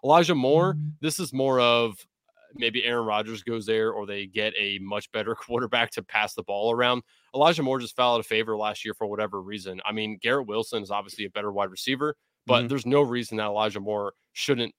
Elijah Moore, mm-hmm. this is more of maybe Aaron Rodgers goes there or they get a much better quarterback to pass the ball around. Elijah Moore just fell out of favor last year for whatever reason. I mean, Garrett Wilson is obviously a better wide receiver, but mm-hmm. there's no reason that Elijah Moore shouldn't,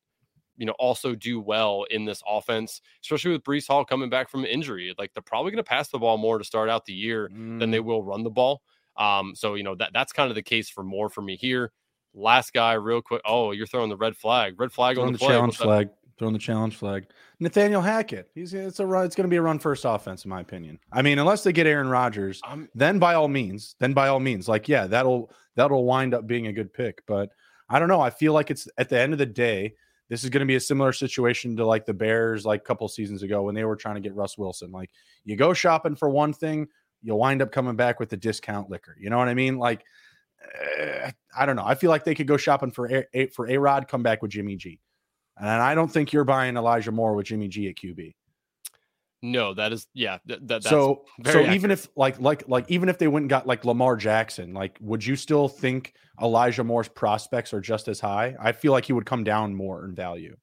you know, also do well in this offense, especially with Breece Hall coming back from injury. Like they're probably going to pass the ball more to start out the year mm. than they mm. will run the ball. Um, so you know that that's kind of the case for more for me here. Last guy, real quick. Oh, you're throwing the red flag. Red flag on the, the challenge flag. Throwing the challenge flag. Nathaniel Hackett. He's it's a run. It's going to be a run first offense, in my opinion. I mean, unless they get Aaron Rodgers, um, then by all means, then by all means, like yeah, that'll that'll wind up being a good pick. But I don't know. I feel like it's at the end of the day, this is going to be a similar situation to like the Bears like a couple seasons ago when they were trying to get Russ Wilson. Like you go shopping for one thing, you'll wind up coming back with the discount liquor. You know what I mean? Like uh, I don't know. I feel like they could go shopping for a for a Rod, come back with Jimmy G, and I don't think you're buying Elijah Moore with Jimmy G at QB. No, that is yeah. That, that so so accurate. even if like like like even if they went and got like Lamar Jackson, like would you still think Elijah Moore's prospects are just as high? I feel like he would come down more in value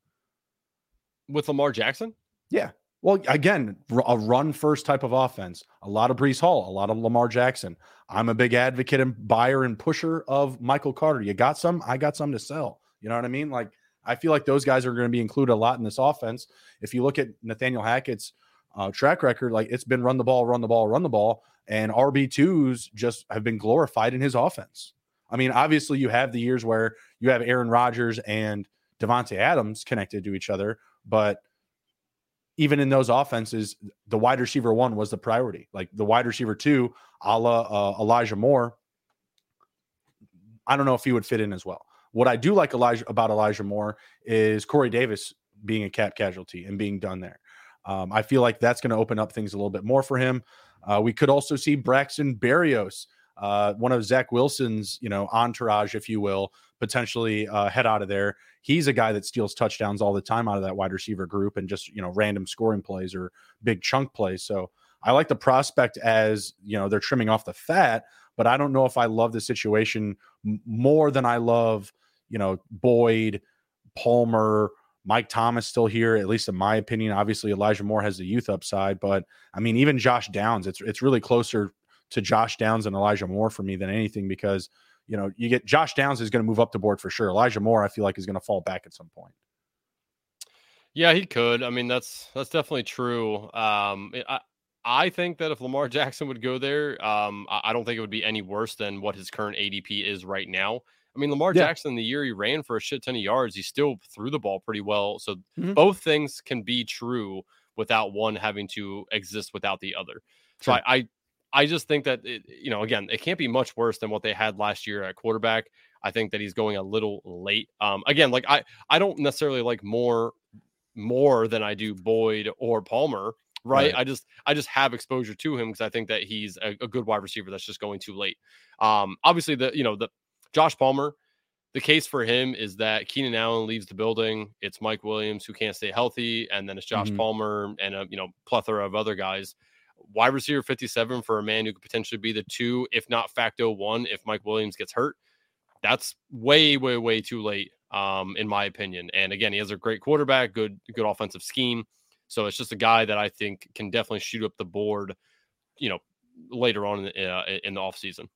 with Lamar Jackson. Yeah. Well, again, a run first type of offense. A lot of Breece Hall, a lot of Lamar Jackson. I'm a big advocate and buyer and pusher of Michael Carter. You got some, I got some to sell. You know what I mean? Like I feel like those guys are going to be included a lot in this offense. If you look at Nathaniel Hackett's uh, track record, like it's been run the ball, run the ball, run the ball, and RB twos just have been glorified in his offense. I mean, obviously, you have the years where you have Aaron Rodgers and Davante Adams connected to each other, but even in those offenses, the wide receiver one was the priority. Like the wide receiver two, a la uh, Elijah Moore. I don't know if he would fit in as well. What I do like Elijah about Elijah Moore is Corey Davis being a cap casualty and being done there. Um, I feel like that's going to open up things a little bit more for him. Uh, we could also see Braxton Berrios, uh, one of Zach Wilson's, you know, entourage, if you will, potentially uh, head out of there. He's a guy that steals touchdowns all the time out of that wide receiver group and just you know random scoring plays or big chunk plays. So I like the prospect as you know they're trimming off the fat, but I don't know if I love the situation more than I love you know Boyd, Palmer, Mike Thomas still here, at least in my opinion. Obviously, Elijah Moore has the youth upside, but I mean, even Josh Downs, it's it's really closer to Josh Downs and Elijah Moore for me than anything because you know you get Josh Downs is going to move up the board for sure. Elijah Moore, I feel like is going to fall back at some point. Yeah, he could. I mean, that's that's definitely true. Um, I I think that if Lamar Jackson would go there, um, I don't think it would be any worse than what his current ADP is right now. I mean, Lamar yeah. Jackson, the year he ran for a shit ton of yards, he still threw the ball pretty well. So mm-hmm. both things can be true without one having to exist without the other. So I, I, I just think that it, you know, again, it can't be much worse than what they had last year at quarterback. I think that he's going a little late. Um, again, like I, I don't necessarily like more, more than I do Boyd or Palmer. Right? right. I just I just have exposure to him because I think that he's a, a, good wide receiver that's just going too late. Um, obviously the you know the Josh Palmer, the case for him is that Keenan Allen leaves the building. It's Mike Williams who can't stay healthy, and then it's Josh mm-hmm. Palmer and a you know plethora of other guys. Wide receiver 57 for a man who could potentially be the two, if not facto one, if Mike Williams gets hurt. That's way, way, way too late, um, in my opinion. And again, he has a great quarterback, good, good offensive scheme. So it's just a guy that I think can definitely shoot up the board, you know, later on in the, uh, in the offseason.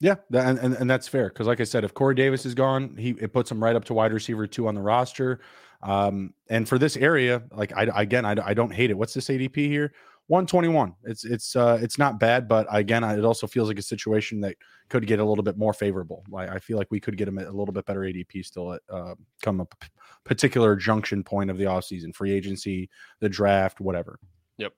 Yeah, and, and, and that's fair because, like I said, if Corey Davis is gone, he it puts him right up to wide receiver two on the roster. Um, and for this area, like I again, I, I don't hate it. What's this ADP here? 121. It's it's uh it's not bad, but again, it also feels like a situation that could get a little bit more favorable. Like I feel like we could get him a little bit better ADP still at uh, come a p- particular junction point of the offseason, free agency, the draft, whatever. Yep.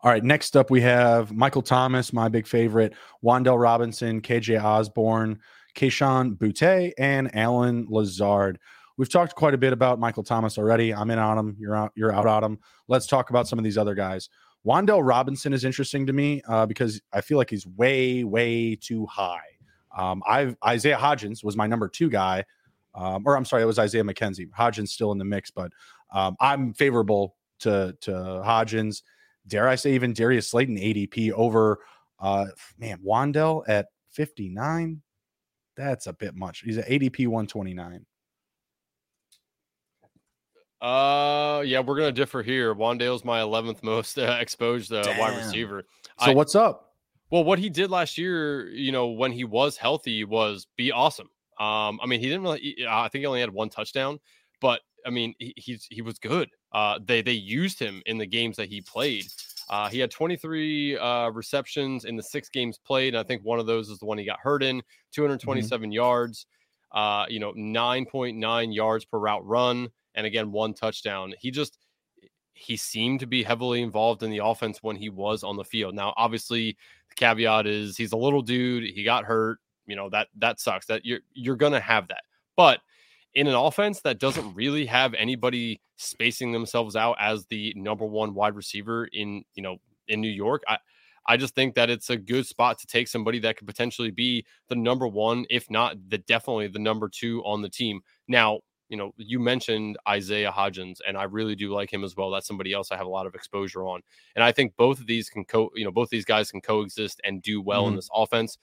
All right, next up we have Michael Thomas, my big favorite, Wan'Dale Robinson, KJ Osborn, Kayshon Boutte, and Allen Lazard. We've talked quite a bit about Michael Thomas already. I'm in on him. You're out. You're out on him. Let's talk about some of these other guys. Wan'Dale Robinson is interesting to me uh, because I feel like he's way, way too high. Um, I've Isaiah Hodgins was my number two guy, um, or I'm sorry, it was Isaiah McKenzie. Hodgins still in the mix, but um, I'm favorable to to Hodgins dare I say, even Darius Slayton ADP over uh man, Wan'Dale at 59. That's a bit much. He's at ADP 129. Uh, yeah, we're gonna differ here. Wan'Dale's my 11th most uh, exposed uh, wide receiver. So I, what's up? Well, what he did last year, you know, when he was healthy, was be awesome. Um, I mean, he didn't really. I think he only had one touchdown, but I mean, he, he's he was good. Uh, they they used him in the games that he played. Uh, he had 23 uh, receptions in the six games played. And I think one of those is the one he got hurt in. 227 mm-hmm. yards. Uh, you know, 9.9 yards per route run, and again one touchdown. He just he seemed to be heavily involved in the offense when he was on the field. Now, obviously, the caveat is he's a little dude. He got hurt. You know that that sucks. That you're you're gonna have that, but in an offense that doesn't really have anybody spacing themselves out as the number one wide receiver in you know in New York, I I just think that it's a good spot to take somebody that could potentially be the number one, if not the definitely the number two on the team. Now, you know, you mentioned Isaiah Hodgins, and I really do like him as well. That's somebody else I have a lot of exposure on, and I think both of these can co, you know, both these guys can coexist and do well mm-hmm. in this offense.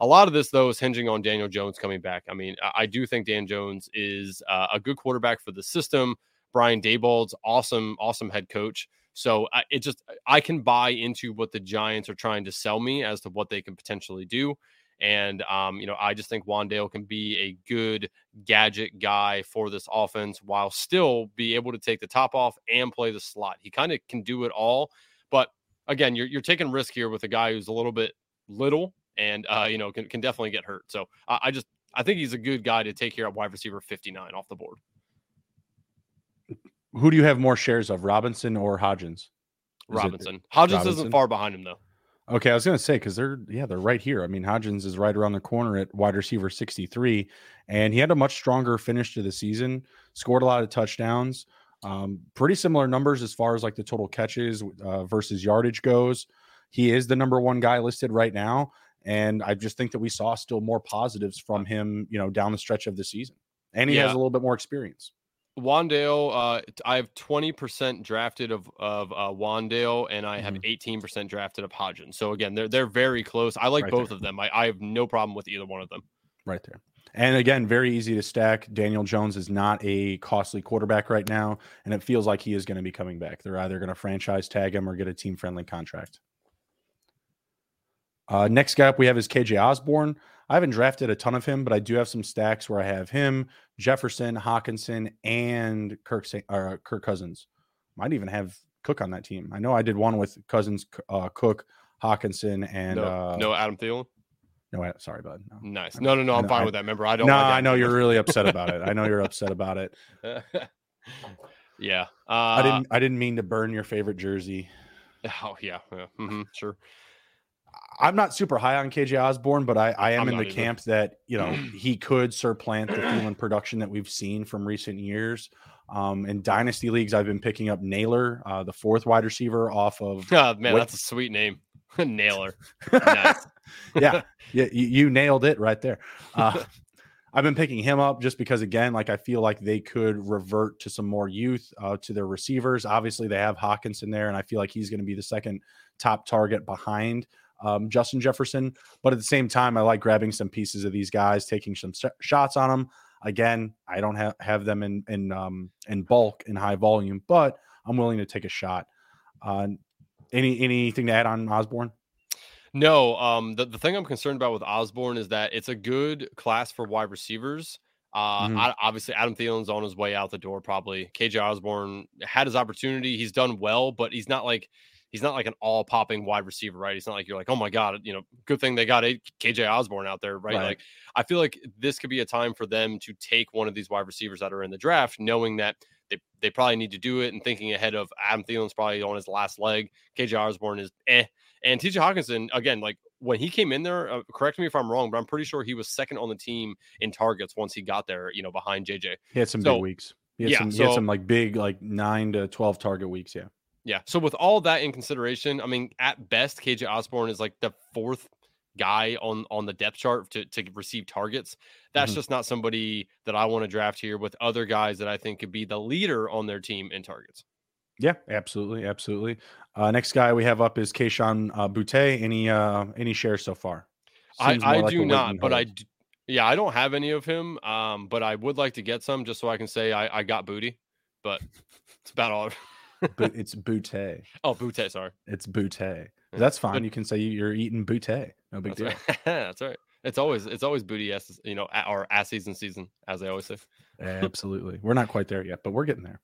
A lot of this, though, is hinging on Daniel Jones coming back. I mean, I, do think Dan Jones is uh, a good quarterback for the system. Brian Daboll's awesome, awesome head coach. So I, it just I can buy into what the Giants are trying to sell me as to what they can potentially do. And um, you know, I just think Wan'Dale can be a good gadget guy for this offense while still be able to take the top off and play the slot. He kind of can do it all. But again, you're you're taking risk here with a guy who's a little bit little and uh, you know can, can definitely get hurt. So I, I just I think he's a good guy to take here at wide receiver 59 off the board. Who do you have more shares of, Robinson or Hodgins? Robinson. Hodgins Robinson? isn't far behind him though. Okay, I was going to say because they're yeah they're right here. I mean Hodgins is right around the corner at wide receiver 63, and he had a much stronger finish to the season. Scored a lot of touchdowns. Um, pretty similar numbers as far as like the total catches uh, versus yardage goes. He is the number one guy listed right now, and I just think that we saw still more positives from him, you know, down the stretch of the season, and he yeah. has a little bit more experience. Wan'Dale, uh, I have 20% drafted of of uh, Wan'Dale, and I have mm-hmm. 18% drafted of Hodgins. So again, they're they're very close. I like right both there. of them. I, I have no problem with either one of them. Right there. And again, very easy to stack. Daniel Jones is not a costly quarterback right now, and it feels like he is going to be coming back. They're either going to franchise tag him or get a team friendly contract. Uh, next guy up we have is KJ Osborn. I haven't drafted a ton of him, but I do have some stacks where I have him, Jefferson, Hockenson, and Kirk or Kirk Cousins. Might even have Cook on that team. I know I did one with Cousins, uh, Cook, Hockenson, and no, uh, no Adam Thielen. No, sorry, bud. No. Nice. No, no, no. I'm fine I, with that. Remember, I don't. No, like I know you're really upset about it. I know you're upset about it. yeah. Uh, I didn't. I didn't mean to burn your favorite jersey. Oh yeah. yeah. Mm-hmm, sure. I'm not super high on KJ Osborn, but I, I am I'm in the either. camp that you know he could supplant the Thielen production that we've seen from recent years. Um, in dynasty leagues, I've been picking up Nailor, uh, the fourth wide receiver off of. Oh man, that's a sweet name, Nailor. yeah, yeah, you, you, nailed it right there. Uh, I've been picking him up just because, again, like I feel like they could revert to some more youth uh, to their receivers. Obviously, they have Hockenson there, and I feel like he's going to be the second top target behind um, Justin Jefferson. But at the same time, I like grabbing some pieces of these guys, taking some sh- shots on them. Again, I don't have have them in in um, in bulk in high volume, but I'm willing to take a shot. Uh, any anything to add on Osborn? No, um, the, the thing I'm concerned about with Osborn is that it's a good class for wide receivers. Uh, mm-hmm. Obviously, Adam Thielen's on his way out the door. Probably KJ Osborn had his opportunity. He's done well, but he's not like he's not like an all popping wide receiver, right? He's not like you're like, oh my god, you know, good thing they got a KJ Osborn out there, right? right? Like I feel like this could be a time for them to take one of these wide receivers that are in the draft, knowing that they, they probably need to do it and thinking ahead of Adam Thielen's probably on his last leg. KJ Osborn is eh. And TJ Hockenson, again, like when he came in there, uh, correct me if I'm wrong, but I'm pretty sure he was second on the team in targets once he got there, you know, behind JJ. He had some so, big weeks. He had, yeah, some, he had some like big, like nine to 12 target weeks. Yeah. Yeah. So with all that in consideration, I mean, at best, KJ Osborn is like the fourth guy on on the depth chart to, to receive targets. That's mm-hmm. just not somebody that I want to draft here with other guys that I think could be the leader on their team in targets. Yeah, absolutely, absolutely. Uh, next guy we have up is Kayshon uh, Boutte. Any uh, any shares so far? Seems I, I like do not, but I do, yeah, I don't have any of him. Um, but I would like to get some just so I can say I, I got booty. But it's about all it's boutte. Oh, boutte. Sorry, it's boutte. That's fine. But, you can say you're eating boutte. No big that's deal. Right. that's right. It's always it's always booty yes, you know, or ass season season, as they always say. Absolutely. We're not quite there yet, but we're getting there.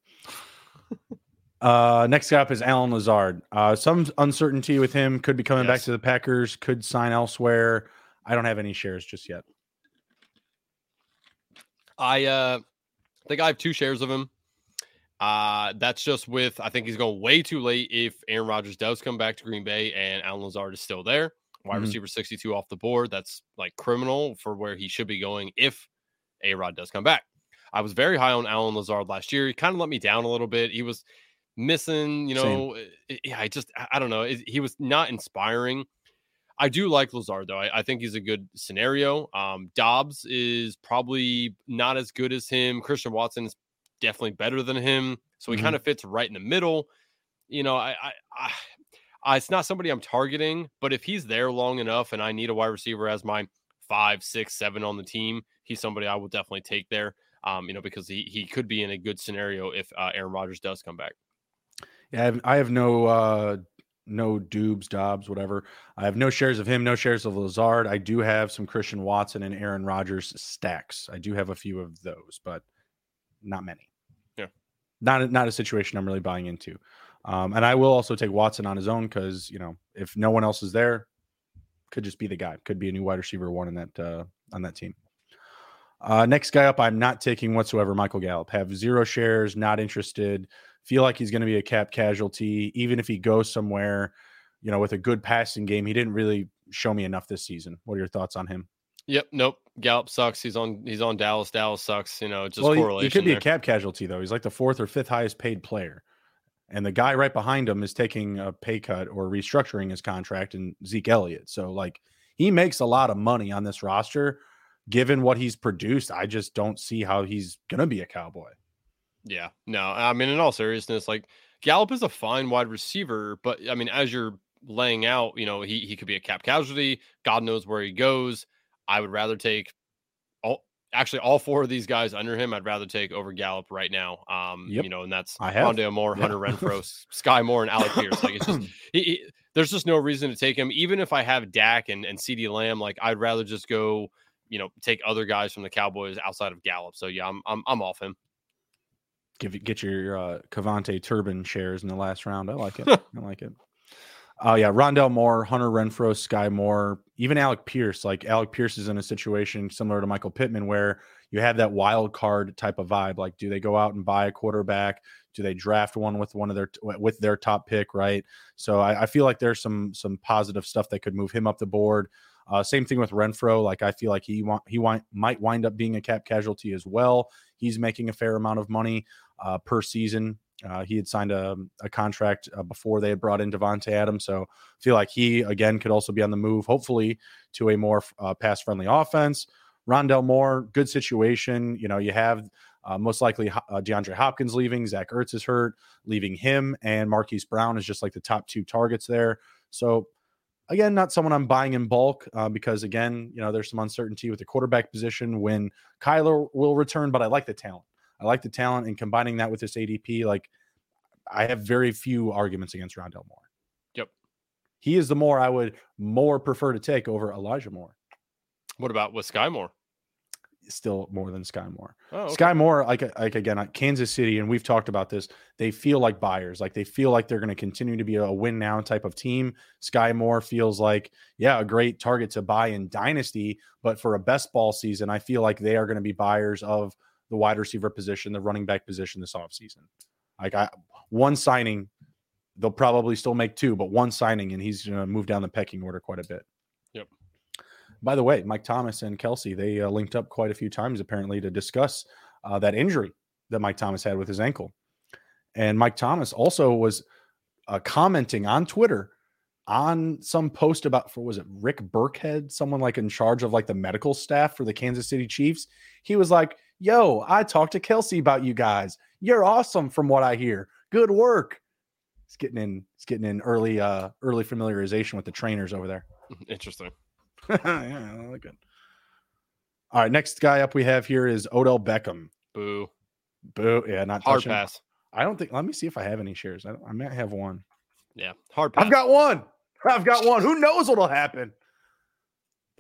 Uh, next up is Allen Lazard. Uh, some uncertainty with him. Could be coming yes. back to the Packers. Could sign elsewhere. I don't have any shares just yet. I uh, think I have two shares of him. Uh, that's just with I think he's going way too late if Aaron Rodgers does come back to Green Bay and Allen Lazard is still there. Wide mm-hmm. receiver 62 off the board. That's like criminal for where he should be going if A Rod does come back. I was very high on Allen Lazard last year. He kind of let me down a little bit. He was missing, you know. Eh, yeah, I just I don't know. He was not inspiring. I do like Lazard though. I, I, think he's a good scenario. Um, Dobbs is probably not as good as him. Christian Watson is definitely better than him, so he mm-hmm. kind of fits right in the middle. You know, I, I, I, it's not somebody I'm targeting, but if he's there long enough and I need a wide receiver as my five, six, seven on the team, he's somebody I will definitely take there. Um, you know, because he he could be in a good scenario if uh, Aaron Rodgers does come back. Yeah, I have, I have no uh no Dubes, Dobbs, whatever. I have no shares of him, no shares of Lazard. I do have some Christian Watson and Aaron Rodgers stacks. I do have a few of those, but not many. Not not a situation I'm really buying into. Um, and I will also take Watson on his own because you know if no one else is there, could just be the guy. Could be a new wide receiver one in that uh, on that team. Uh, next guy up, I'm not taking whatsoever. Michael Gallup have zero shares, not interested feel like he's going to be a cap casualty, even if he goes somewhere, you know, with a good passing game. He didn't really show me enough this season. What are your thoughts on him? Yep. Nope. Gallup sucks. He's on. He's on Dallas. Dallas sucks. You know, just well, correlation. He, could be there. a cap casualty though. He's like the fourth or fifth highest paid player, and the guy right behind him is taking a pay cut or restructuring his contract, and Zeke Elliott. So like he makes a lot of money on this roster. Given what he's produced, I just don't see how he's gonna be a cowboy. Yeah, no, I mean, in all seriousness, like Gallup is a fine wide receiver, but I mean, as you're laying out, you know, he he could be a cap casualty. God knows where he goes. I would rather take all actually all four of these guys under him. I'd rather take over Gallup right now. Um, yep. you know, and that's I have. Rondale Moore, yeah. Hunter Renfrow, Skyy Moore, and Alec Pierce. Like it's just he, he, there's just no reason to take him. Even if I have Dak and and CeeDee Lamb, like I'd rather just go, you know, take other guys from the Cowboys outside of Gallup. So yeah, I'm I'm I'm off him give get your uh, KaVontae Turpin shares in the last round. I like it. I like it. Oh uh, yeah, Rondale Moore, Hunter Renfrow, Skyy Moore, even Alec Pierce. Like Alec Pierce is in a situation similar to Michael Pittman, where you have that wild card type of vibe. Like, do they go out and buy a quarterback? Do they draft one with one of their with their top pick? Right. So I, I feel like there's some some positive stuff that could move him up the board. Uh, same thing with Renfrow. Like I feel like he want, he want, might wind up being a cap casualty as well. He's making a fair amount of money uh, per season. Uh, he had signed a, a contract uh, before they had brought in Davante Adams, so I feel like he again could also be on the move, hopefully to a more uh, pass friendly offense. Rondale Moore, good situation. You know, you have uh, most likely uh, DeAndre Hopkins leaving, Zach Ertz is hurt, leaving him, and Marquise Brown is just like the top two targets there. So again, not someone I'm buying in bulk uh, because again, you know, there's some uncertainty with the quarterback position when Kyler will return, but I like the talent. I like the talent and combining that with this ADP. Like, I have very few arguments against Rondale Moore. Yep. He is the more I would more prefer to take over Elijah Moore. What about with Skyy Moore? Still more than Skyy Moore. Oh, okay. Skyy Moore, like uh, like again, uh, Kansas City, and we've talked about this. They feel like buyers, like they feel like they're going to continue to be a win now type of team. Skyy Moore feels like, yeah, a great target to buy in dynasty, but for a best ball season, I feel like they are going to be buyers of the wide receiver position, the running back position this offseason. Like I one signing, they'll probably still make two, but one signing and he's gonna move down the pecking order quite a bit. Yep. By the way, Mike Thomas and Kelce, they uh, linked up quite a few times apparently to discuss uh, that injury that Mike Thomas had with his ankle. And Mike Thomas also was uh, commenting on Twitter on some post about for was it Rick Burkhead, someone like in charge of like the medical staff for the Kansas City Chiefs. He was like, Yo, I talked to Kelce about you guys. You're awesome from what I hear. Good work. It's getting in, it's getting in early, uh, early familiarization with the trainers over there. Interesting. yeah, I like it. All right, next guy up we have here is Odell Beckham. Boo. Boo. Yeah, not hard touching. pass. I don't think. Let me see if I have any shares. I, I might have one. Yeah, hard pass. I've got one. I've got one. Who knows what'll happen?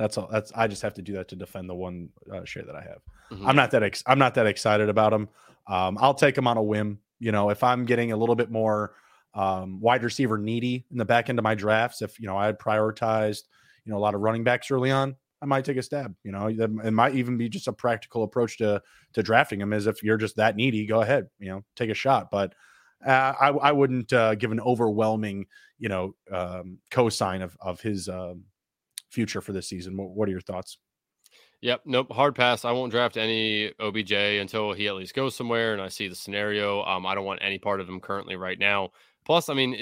That's all. That's I just have to do that to defend the one uh, share that I have. Mm-hmm. I'm not that ex- I'm not that excited about him. Um, I'll take him on a whim. You know, if I'm getting a little bit more um, wide receiver needy in the back end of my drafts, if you know I had prioritized you know a lot of running backs early on, I might take a stab. You know, it might even be just a practical approach to to drafting him. Is if you're just that needy, go ahead. You know, take a shot. But uh, I, I wouldn't uh, give an overwhelming, you know, um, cosign of of his um, future for this season. What, what are your thoughts? Yep. Nope. Hard pass. I won't draft any OBJ until he at least goes somewhere and I see the scenario. Um, I don't want any part of him currently right now. Plus, I mean,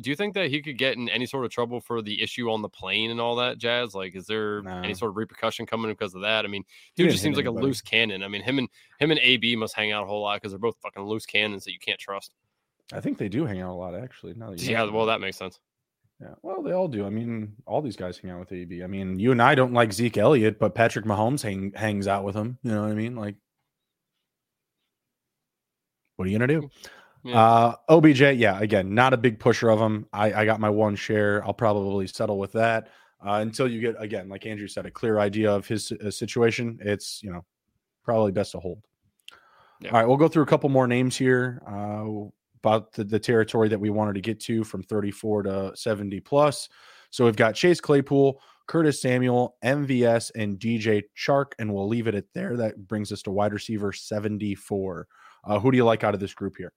do you think that he could get in any sort of trouble for the issue on the plane and all that jazz? Like, is there nah. any sort of repercussion coming because of that? I mean, dude just seems like anybody. a loose cannon. I mean, him and him and AB must hang out a whole lot because they're both fucking loose cannons that you can't trust. I think they do hang out a lot, actually. Now yeah, well, that makes sense. Yeah, well, they all do. I mean, all these guys hang out with AB. I mean, you and I don't like Zeke Elliott, but Patrick Mahomes hang, hangs out with him. You know what I mean? Like, what are you gonna do? Yeah. Uh, OBJ, yeah, again, not a big pusher of him. I, I got my one share. I'll probably settle with that uh, until you get again, like Andrew said, a clear idea of his uh, situation. It's you know probably best to hold. Yeah. All right, we'll go through a couple more names here uh, about the, the territory that we wanted to get to from 34 to 70 plus. So we've got Chase Claypool, Curtis Samuel, MVS, and DJ Chark, and we'll leave it at there. That brings us to wide receiver 74. Uh, who do you like out of this group here?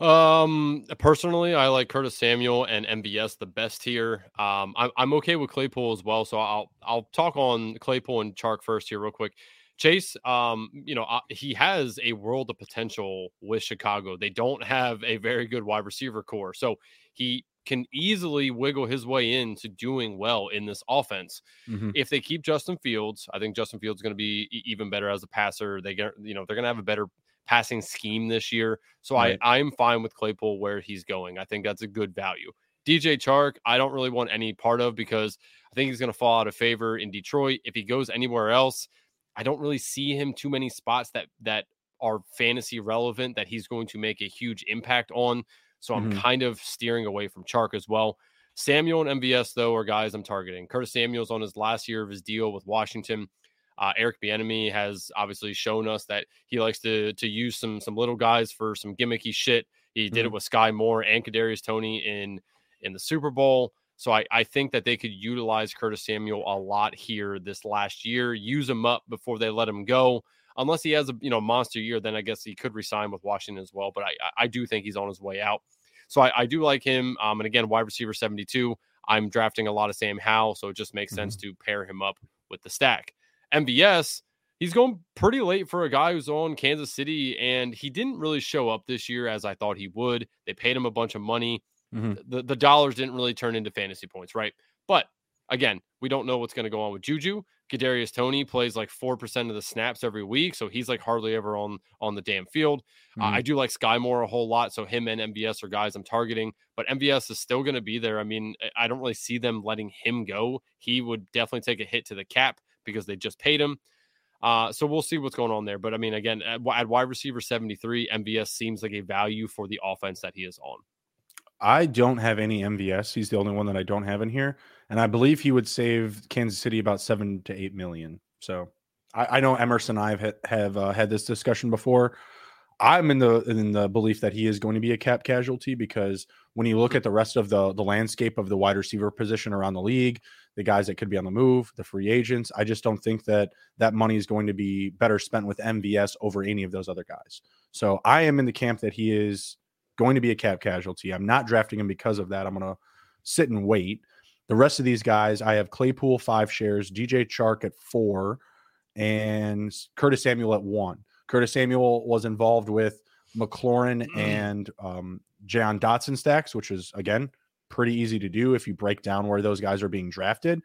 Um, personally, I like Curtis Samuel and MVS the best here. Um, I'm, I'm okay with Claypool as well. So I'll I'll talk on Claypool and Chark first here, real quick. Chase, um, you know, uh, he has a world of potential with Chicago. They don't have a very good wide receiver corps, so he can easily wiggle his way into doing well in this offense. Mm-hmm. If they keep Justin Fields, I think Justin Fields is going to be even better as a passer. They get, you know, they're going to have a better passing scheme this year. So right. I, I'm fine with Claypool where he's going. I think that's a good value. DJ Chark, I don't really want any part of because I think he's going to fall out of favor in Detroit. If he goes anywhere else, I don't really see him too many spots that that are fantasy relevant that he's going to make a huge impact on. So I'm mm-hmm. kind of steering away from Chark as well. Samuel and MVS though are guys I'm targeting. Curtis Samuel's on his last year of his deal with Washington. Uh, Eric Bieniemy has obviously shown us that he likes to to use some some little guys for some gimmicky shit. He mm-hmm. did it mm-hmm. with Skyy Moore and Kadarius Toney in in the Super Bowl. So I, I think that they could utilize Curtis Samuel a lot here this last year. Use him up before they let him go. Unless he has a you know monster year, then I guess he could resign with Washington as well. But I I do think he's on his way out. So I, I do like him. Um, and again, wide receiver 72. I'm drafting a lot of Sam Howell, so it just makes mm-hmm. sense to pair him up with the stack. MVS, he's going pretty late for a guy who's on Kansas City, and he didn't really show up this year as I thought he would. They paid him a bunch of money. Mm-hmm. The, the dollars didn't really turn into fantasy points, right? But again, we don't know what's going to go on with Juju. Kadarius Toney plays like four percent of the snaps every week, so he's like hardly ever on on the damn field. Mm-hmm. Uh, I do like Skyy Moore a whole lot, so him and MVS are guys I'm targeting. But MVS is still going to be there. I mean, I don't really see them letting him go. He would definitely take a hit to the cap because they just paid him. Uh, so we'll see what's going on there. But I mean, again, at, at wide receiver 73, MVS seems like a value for the offense that he is on. I don't have any MVS. He's the only one that I don't have in here. And I believe he would save Kansas City about seven to eight million. So I, I know Emerson and I have, have uh, had this discussion before. I'm in the in the belief that he is going to be a cap casualty because when you look at the rest of the the landscape of the wide receiver position around the league, the guys that could be on the move, the free agents, I just don't think that that money is going to be better spent with MVS over any of those other guys. So I am in the camp that he is going to be a cap casualty. I'm not drafting him because of that. I'm going to sit and wait. The rest of these guys, I have Claypool five shares, DJ Chark at four, and Curtis Samuel at one. Curtis Samuel was involved with McLaurin mm. and um, Jahan Dotson stacks, which is again pretty easy to do if you break down where those guys are being drafted.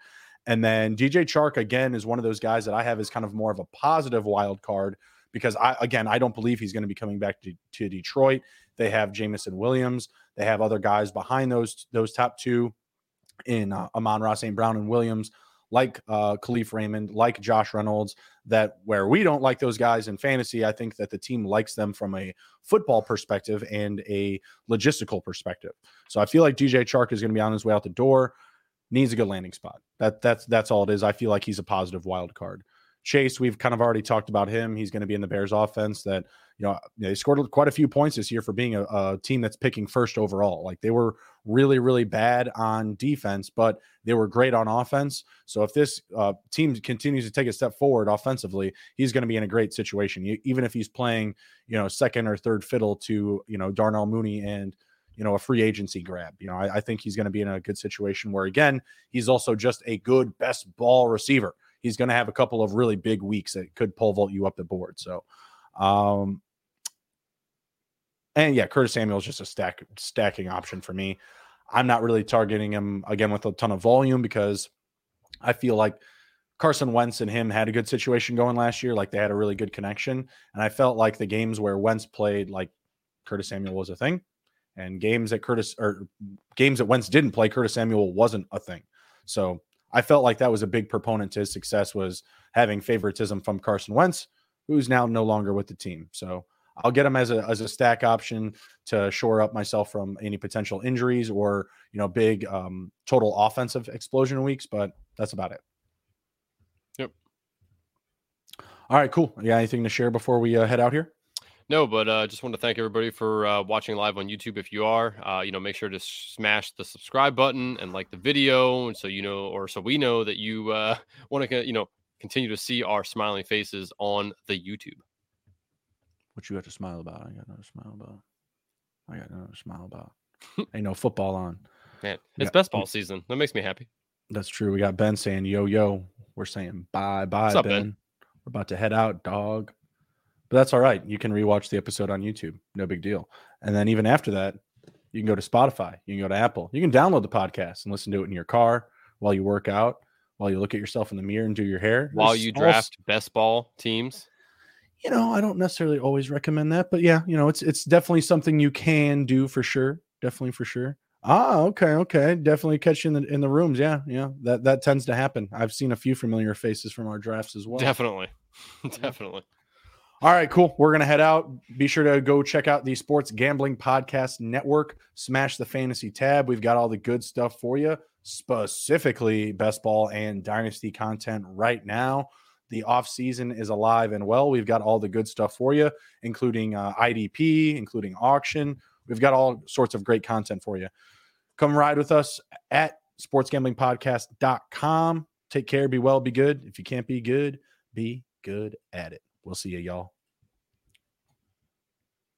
And then DJ Chark again is one of those guys that I have as kind of more of a positive wild card because I again I don't believe he's going to be coming back to, to Detroit. They have Jameson Williams. They have other guys behind those those top two in uh, Amon-Ra St. Brown and Williams like uh, Kalif Raymond, like Josh Reynolds, that where we don't like those guys in fantasy, I think that the team likes them from a football perspective and a logistical perspective. So I feel like DJ Chark is going to be on his way out the door. Needs a good landing spot. That that's that's all it is. I feel like he's a positive wild card. Chase, we've kind of already talked about him. He's going to be in the Bears offense that, you know, they scored quite a few points this year for being a, a, team that's picking first overall. Like they were really, really bad on defense, but they were great on offense. So if this uh, team continues to take a step forward offensively, he's going to be in a great situation, even if he's playing, you know, second or third fiddle to, you know, Darnell Mooney and, you know, a free agency grab. You know, I, I think he's going to be in a good situation where, again, he's also just a good best ball receiver he's going to have a couple of really big weeks that could pole vault you up the board. So, um, And yeah, Curtis Samuel is just a stack stacking option for me. I'm not really targeting him again with a ton of volume because I feel like Carson Wentz and him had a good situation going last year. Like they had a really good connection. And I felt like the games where Wentz played, like Curtis Samuel was a thing. And games that Curtis or games that Wentz didn't play, Curtis Samuel wasn't a thing. So I felt like that was a big proponent to his success was having favoritism from Carson Wentz, who's now no longer with the team. So I'll get him as a as a stack option to shore up myself from any potential injuries or you know big um, total offensive explosion weeks. But that's about it. Yep. All right, cool. You got anything to share before we uh, head out here? No, but uh, just want to thank everybody for uh, watching live on YouTube. If you are, uh, you know, make sure to smash the subscribe button and like the video, and so you know, or so we know that you uh, want to, you know, continue to see our smiling faces on the YouTube. What you got to smile about? I got no smile about. I got no smile about. Ain't no football on. Man, it's best ball season. That makes me happy. That's true. We got Ben saying yo yo. We're saying bye bye, up, ben. Ben? We're about to head out, dog. But that's all right. You can rewatch the episode on YouTube. No big deal. And then even after that, you can go to Spotify. You can go to Apple. You can download the podcast and listen to it in your car while you work out, while you look at yourself in the mirror and do your hair. While There's you all draft best ball teams. you know, I don't necessarily always recommend that, but yeah, you know, it's it's definitely something you can do for sure. Definitely for sure. Ah, okay, okay. Definitely catch you in the in the rooms. Yeah, yeah. That that tends to happen. I've seen a few familiar faces from our drafts as well. Definitely. Definitely. All right, cool. We're gonna head out. Be sure to go check out the Sports Gambling Podcast Network. Smash the fantasy tab. We've got all the good stuff for you, specifically best ball and dynasty content right now. The off season is alive and well. We've got all the good stuff for you, including uh, IDP, including auction. We've got all sorts of great content for you. Come ride with us at sportsgamblingpodcast.com. Take care, be well, be good. If you can't be good, be good at it. We'll see you, y'all.